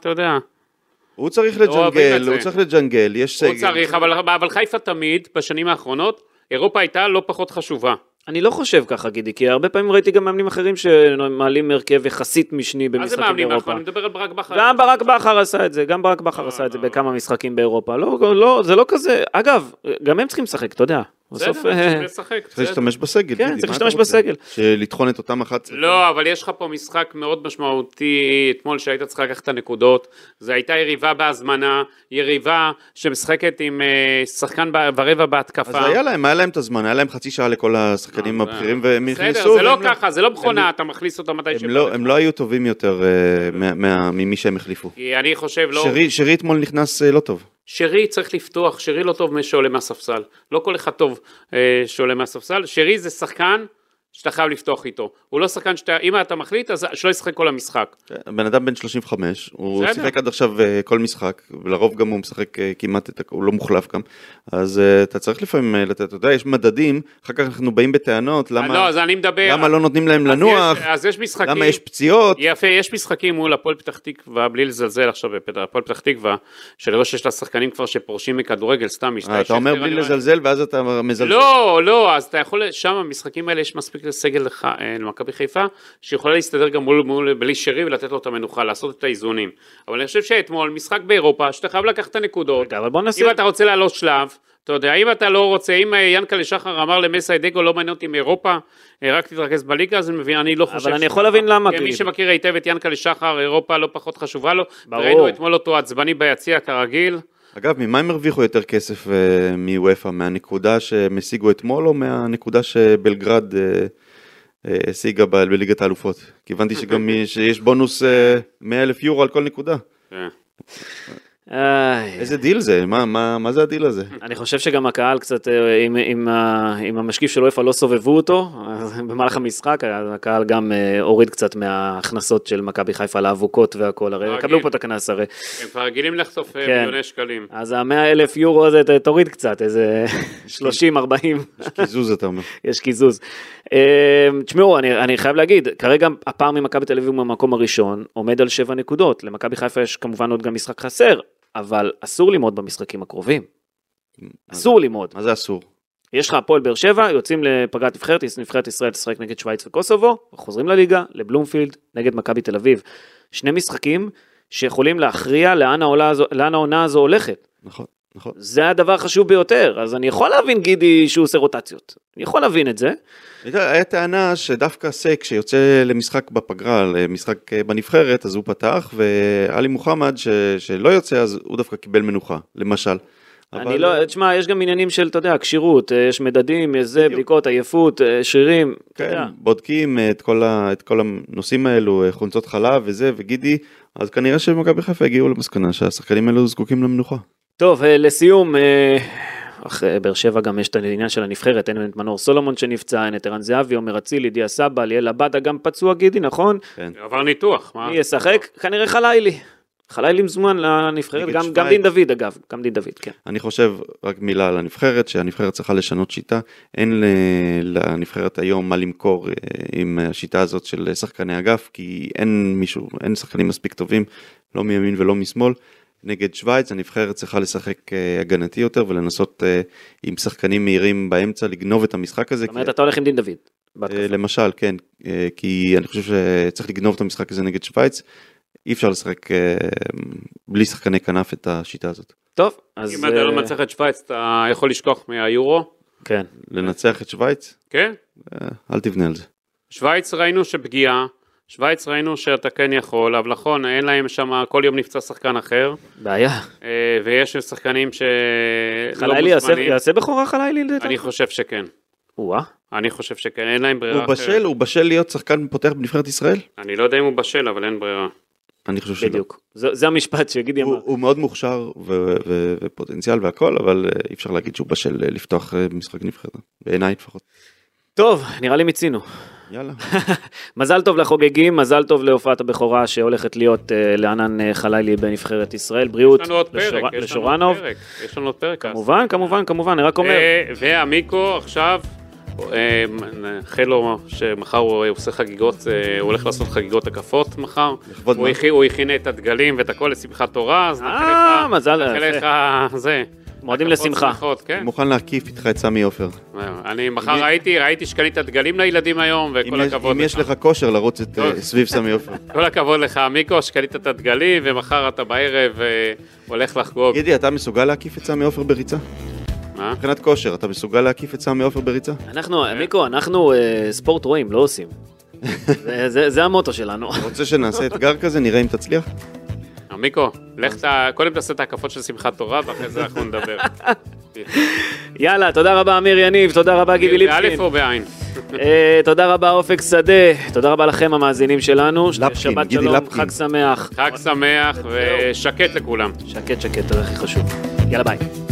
S3: אתה יודע,
S2: הוא צריך
S3: את
S2: לג'נגל. הוא צריך לג'נגל, יש סגל.
S3: הוא צריך, אבל, אבל חיפה תמיד, בשנים האחרונות, אירופה הייתה לא פחות חשובה.
S1: אני לא חושב ככה, גידי, כי הרבה פעמים ראיתי גם מאמנים אחרים שמעלים הרכב יחסית משני
S3: מה זה
S1: במשחקים
S3: מאמנים
S1: באירופה.
S3: אנחנו? אני מדבר על ברק בכר.
S1: גם ברק בכר עשה את זה, גם ברק בכר עשה את זה בכמה משחקים באירופה. לא, לא, זה לא כזה, אגב, גם הם צריכים לשחק, אתה יודע. בסוף,
S3: בסדר,
S1: אה,
S3: צריך לשחק.
S2: צריך
S3: בסדר.
S2: להשתמש בסגל.
S1: כן, צריך להשתמש? בסגל.
S2: שלטחון את אותם 11.
S3: לא, אבל יש לך פה משחק מאוד משמעותי אתמול שהיית צריך לקחת את הנקודות. זו הייתה יריבה בהזמנה, יריבה שמשחקת עם אה, שחקן ברבע בהתקפה.
S2: אז היה להם, היה להם את הזמן, היה להם חצי שעה לכל השחקנים הבכירים והם
S3: בסדר,
S2: נכנסו.
S3: זה לא
S2: והם
S3: ככה, זה לא מכונה, אתה מכניס אותם מתי שבא
S2: לא. הם לא היו טובים יותר אה, ממי שהם החליפו.
S3: כי אני חושב, לא...
S2: שרי- אתמול נכנס לא טוב.
S3: שרי צריך לפתוח, שרי לא טוב שעולה מהספסל. לא כל אחד טוב אה, שעולה מהספסל. שרי זה שחקן שאתה חייב לפתוח איתו. הוא לא שחקן שאתה, אם אתה מחליט, אז שלא ישחק כל המשחק.
S2: הבן אדם בן 35, הוא
S3: בסדר.
S2: שיחק עד עכשיו אה, כל משחק, ולרוב גם הוא משחק אה, כמעט, הוא לא מוחלף גם, אז אה, אתה צריך לפעמים לתת, אתה יודע, יש מדדים, אחר כך אנחנו באים בטענות,
S3: לא,
S2: למה
S3: אז אני מדבר...
S2: למה לא נותנים להם
S3: אז
S2: לנוח,
S3: יש, אז יש משחקים...
S2: למה יש פציעות,
S3: יפה, יש משחקים מול הפועל פתח תקווה, בלי לזלזל עכשיו בהפועל פתח תקווה, שאני רואה שיש לה שחקנים כבר שפורשים מכדורגל, סתם,
S2: אה, אתה אומר בלי לזלזל ואז אתה מזלזל.
S3: לא, לא, אז אתה יכול, שם במשחקים האלה יש מספיק סגל לך, אה, למכבי חיפה, שיכולה להסתדר גם מול, מול בלי שרי ולתת לו את המנוחה, לעשות את האיזונים. אבל אני חושב שאתמול, משחק באירופה, שאתה חייב לקחת את הנקודות,
S1: אבל בוא נעשה...
S3: אם אתה רוצה לעלות שלב, אתה יודע, אם אתה לא רוצה, אם אה, ינקלה שחר אמר למסי דגו, לא מעניין אותי מאירופה, אה, רק תתרכז בליגה, אז אני מבין, אני לא חושב...
S1: אבל אני יכול. להבין למה,
S3: כי מי
S1: כאילו.
S3: שמכיר היטב את ינקלה שחר, אירופה לא פחות חשובה לו.
S1: ברור.
S3: ראינו אתמול אותו עצבני ביציע כרגיל.
S2: אגב, ממה הם הרוויחו יותר כסף אה, מוופא, מהנקודה שהם השיגו אתמול או מהנקודה שבלגרד אה, אה, השיגה ב- בליגת האלופות? כי הבנתי שגם *laughs* שיש בונוס אה, 100 אלף יורו על כל נקודה. איזה דיל זה? מה- מה מה זה הדיל הזה?
S1: אני חושב שגם הקהל קצת, אה, אם, אם, אם המשקיף של וופא לא סובבו אותו, במהלך המשחק הקהל גם אה, הוריד קצת מההכנסות של מכבי חיפה לאבוקות והכל, הרי. יקבלו פה את הקנס הרי.
S3: הם כבר רגילים לחטוף אה,
S1: כן.
S3: מיליוני שקלים.
S1: אז המאה אלף יורו הזה תוריד קצת, איזה *laughs* 30, 40,
S2: קיזוז אתה אומר. *laughs*
S1: יש קיזוז. אה, תשמעו, אני, אני חייב להגיד, כרגע הפער ממכבי תל אביב במקום הראשון עומד על 7 נקודות, למכבי חיפה יש כמובן עוד גם משחק חסר, אבל אסור ללמוד במשחקים הקרובים, אסור ללמוד.
S2: מה זה אסור?
S1: יש לך הפועל באר שבע, יוצאים לפגרת נבחרת, נבחרת ישראל תשחק נגד שווייץ וקוסובו, חוזרים לליגה, לבלומפילד, נגד מכבי תל אביב. שני משחקים שיכולים להכריע לאן, העולה הזו, לאן העונה הזו הולכת.
S2: נכון. נכון.
S1: זה הדבר החשוב ביותר, אז אני יכול להבין גידי שהוא עושה רוטציות. אני יכול להבין את זה.
S2: הייתה טענה שדווקא סק שיוצא למשחק בפגרה, למשחק אה, בנבחרת, אז הוא פתח, ועלי מוחמד ש, שלא יוצא, אז הוא דווקא קיבל מנוחה, למשל.
S1: אני
S2: אבל-
S1: לא, תשמע, יש גם עניינים של, אתה יודע, כשירות, אה, יש מדדים, יש זה,
S2: בדיוק.
S1: בדיקות, עייפות, אה, שרירים, אתה
S2: כן,
S1: יודע.
S2: בודקים אה, את כל, ה, את כל הנושאים האלו, אה, חולצות חלב וזה, וגידי, אז כנראה שמכבי חיפה הגיעו למסקנה שהשחקנים האלו זקוקים למנוחה.
S1: טוב, אה, לסיום, אה, אחרי באר שבע גם יש את העניין של הנבחרת, אין את מנור סולומון שנפצע, אין את ערן זהבי, עומר אצילי, דיה סבא, ליאל עבדה גם פצוע גידי, נכון?
S2: כן.
S3: עבר ניתוח, מה?
S1: מי ישחק? כנראה חלילי. חלילי מזומן לנבחרת, גם. גם דין דוד אגב, גם דין דוד, כן.
S2: אני חושב, רק מילה על הנבחרת, שהנבחרת צריכה לשנות שיטה. אין לנבחרת היום מה למכור אה, עם השיטה הזאת של שחקני אגף, כי אין מישהו, אין שחקנים מספיק טובים, לא מימין ולא משמאל. נגד שווייץ הנבחרת צריכה לשחק אה, הגנתי יותר ולנסות אה, עם שחקנים מהירים באמצע לגנוב את המשחק הזה.
S1: זאת אומרת,
S2: כי-
S1: אתה הולך עם דין דוד.
S2: אה. למשל, כן, כי אני חושב שצריך לגנוב את המשחק הזה נגד שווייץ. אי אפשר לשחק בלי שחקני כנף את השיטה הזאת.
S1: טוב, אז...
S3: אם אתה לא מנצח את שווייץ, אתה יכול לשכוח מהיורו,
S1: כן.
S2: לנצח את שווייץ?
S3: כן?
S2: אל תבנה על זה.
S3: שווייץ ראינו שפגיעה, שווייץ ראינו שאתה כן יכול, אבל נכון, אין להם שם, כל יום נפצע שחקן אחר,
S1: בעיה.
S3: אה, ויש שחקנים שלא
S1: חלילי יעשה-
S3: מוזמנים.
S1: יעשה בכורה חלילי לדעתך?
S3: אני חושב שכן.
S1: או-אה.
S3: אני חושב שכן, אין להם ברירה
S2: הוא
S3: אחרת.
S2: בשל, הוא בשל להיות שחקן פותח בנבחרת ישראל?
S3: אני לא יודע אם הוא בשל, אבל אין ברירה.
S2: אני חושב שלא.
S1: בדיוק. זה זה המשפט שגידי
S2: הוא,
S1: אמר.
S2: הוא מאוד מוכשר ו- ו- ופוטנציאל והכל, אבל אה, אי אפשר להגיד שהוא בשל אה, לפתוח משחק נבחרת. בעיניי לפחות.
S1: טוב, נראה לי מיצינו.
S2: יאללה. *laughs*
S1: מזל טוב לחוגגים, מזל טוב להופעת הבכורה שהולכת להיות אה, לענן אה, חלילי בנבחרת ישראל. בריאות
S3: יש לנו עוד
S1: לשור-
S3: פרק, יש לנו עוד
S1: לשורנוב.
S3: פרק, יש לנו עוד פרק. אז.
S1: כמובן, כמובן, כמובן, אני רק אומר.
S3: והמיקרו עכשיו, אה, נאחל לו שמחר הוא עושה חגיגות, אה, הוא הולך לעשות חגיגות הקפות מחר. הוא? הכין- הוא הכין את הדגלים ואת הכל לשמחת תורה, אז נאחל
S1: אה,
S3: לך,
S1: מזל,
S3: נאחל. לך, זה.
S1: מועדים לשמחה.
S3: שמחות, כן.
S2: אני מוכן להקיף איתך את סמי עופר.
S3: אני מחר
S2: אם-
S3: ראיתי, ראיתי שקנית דגלים לילדים היום, וכל
S2: יש-
S3: הכבוד
S2: אם יש
S3: לך.
S2: לך כושר לרוץ את, אה. סביב סמי עופר. *laughs*
S3: כל הכבוד לך, מיקו, שקנית את הדגלים, ומחר אתה בערב אה, הולך לחגוג.
S2: גידי, אתה מסוגל להקיף את סמי עופר בריצה?
S3: מה?
S2: מבחינת כושר, אתה מסוגל להקיף את סמי עופר בריצה?
S1: אנחנו, מיקו, אנחנו אה, ספורט רואים, לא עושים. *laughs* זה- זה- זה המוטו שלנו.
S2: רוצה שנעשה אתגר כזה, נראה אם תצליח?
S3: מיקו, לך ת... קודם תעשה את ההקפות של שמחת תורה, ואחרי זה אנחנו נדבר.
S1: יאללה, תודה רבה אמיר יניב, תודה רבה גידי ליפקין.
S3: באלף או בעין?
S1: אה, תודה רבה אופק שדה, תודה רבה לכם המאזינים שלנו. שבת שלום. חג שמח.
S3: חג שמח ושקט לכולם.
S1: שקט שקט, זה הכי חשוב. יאללה ביי.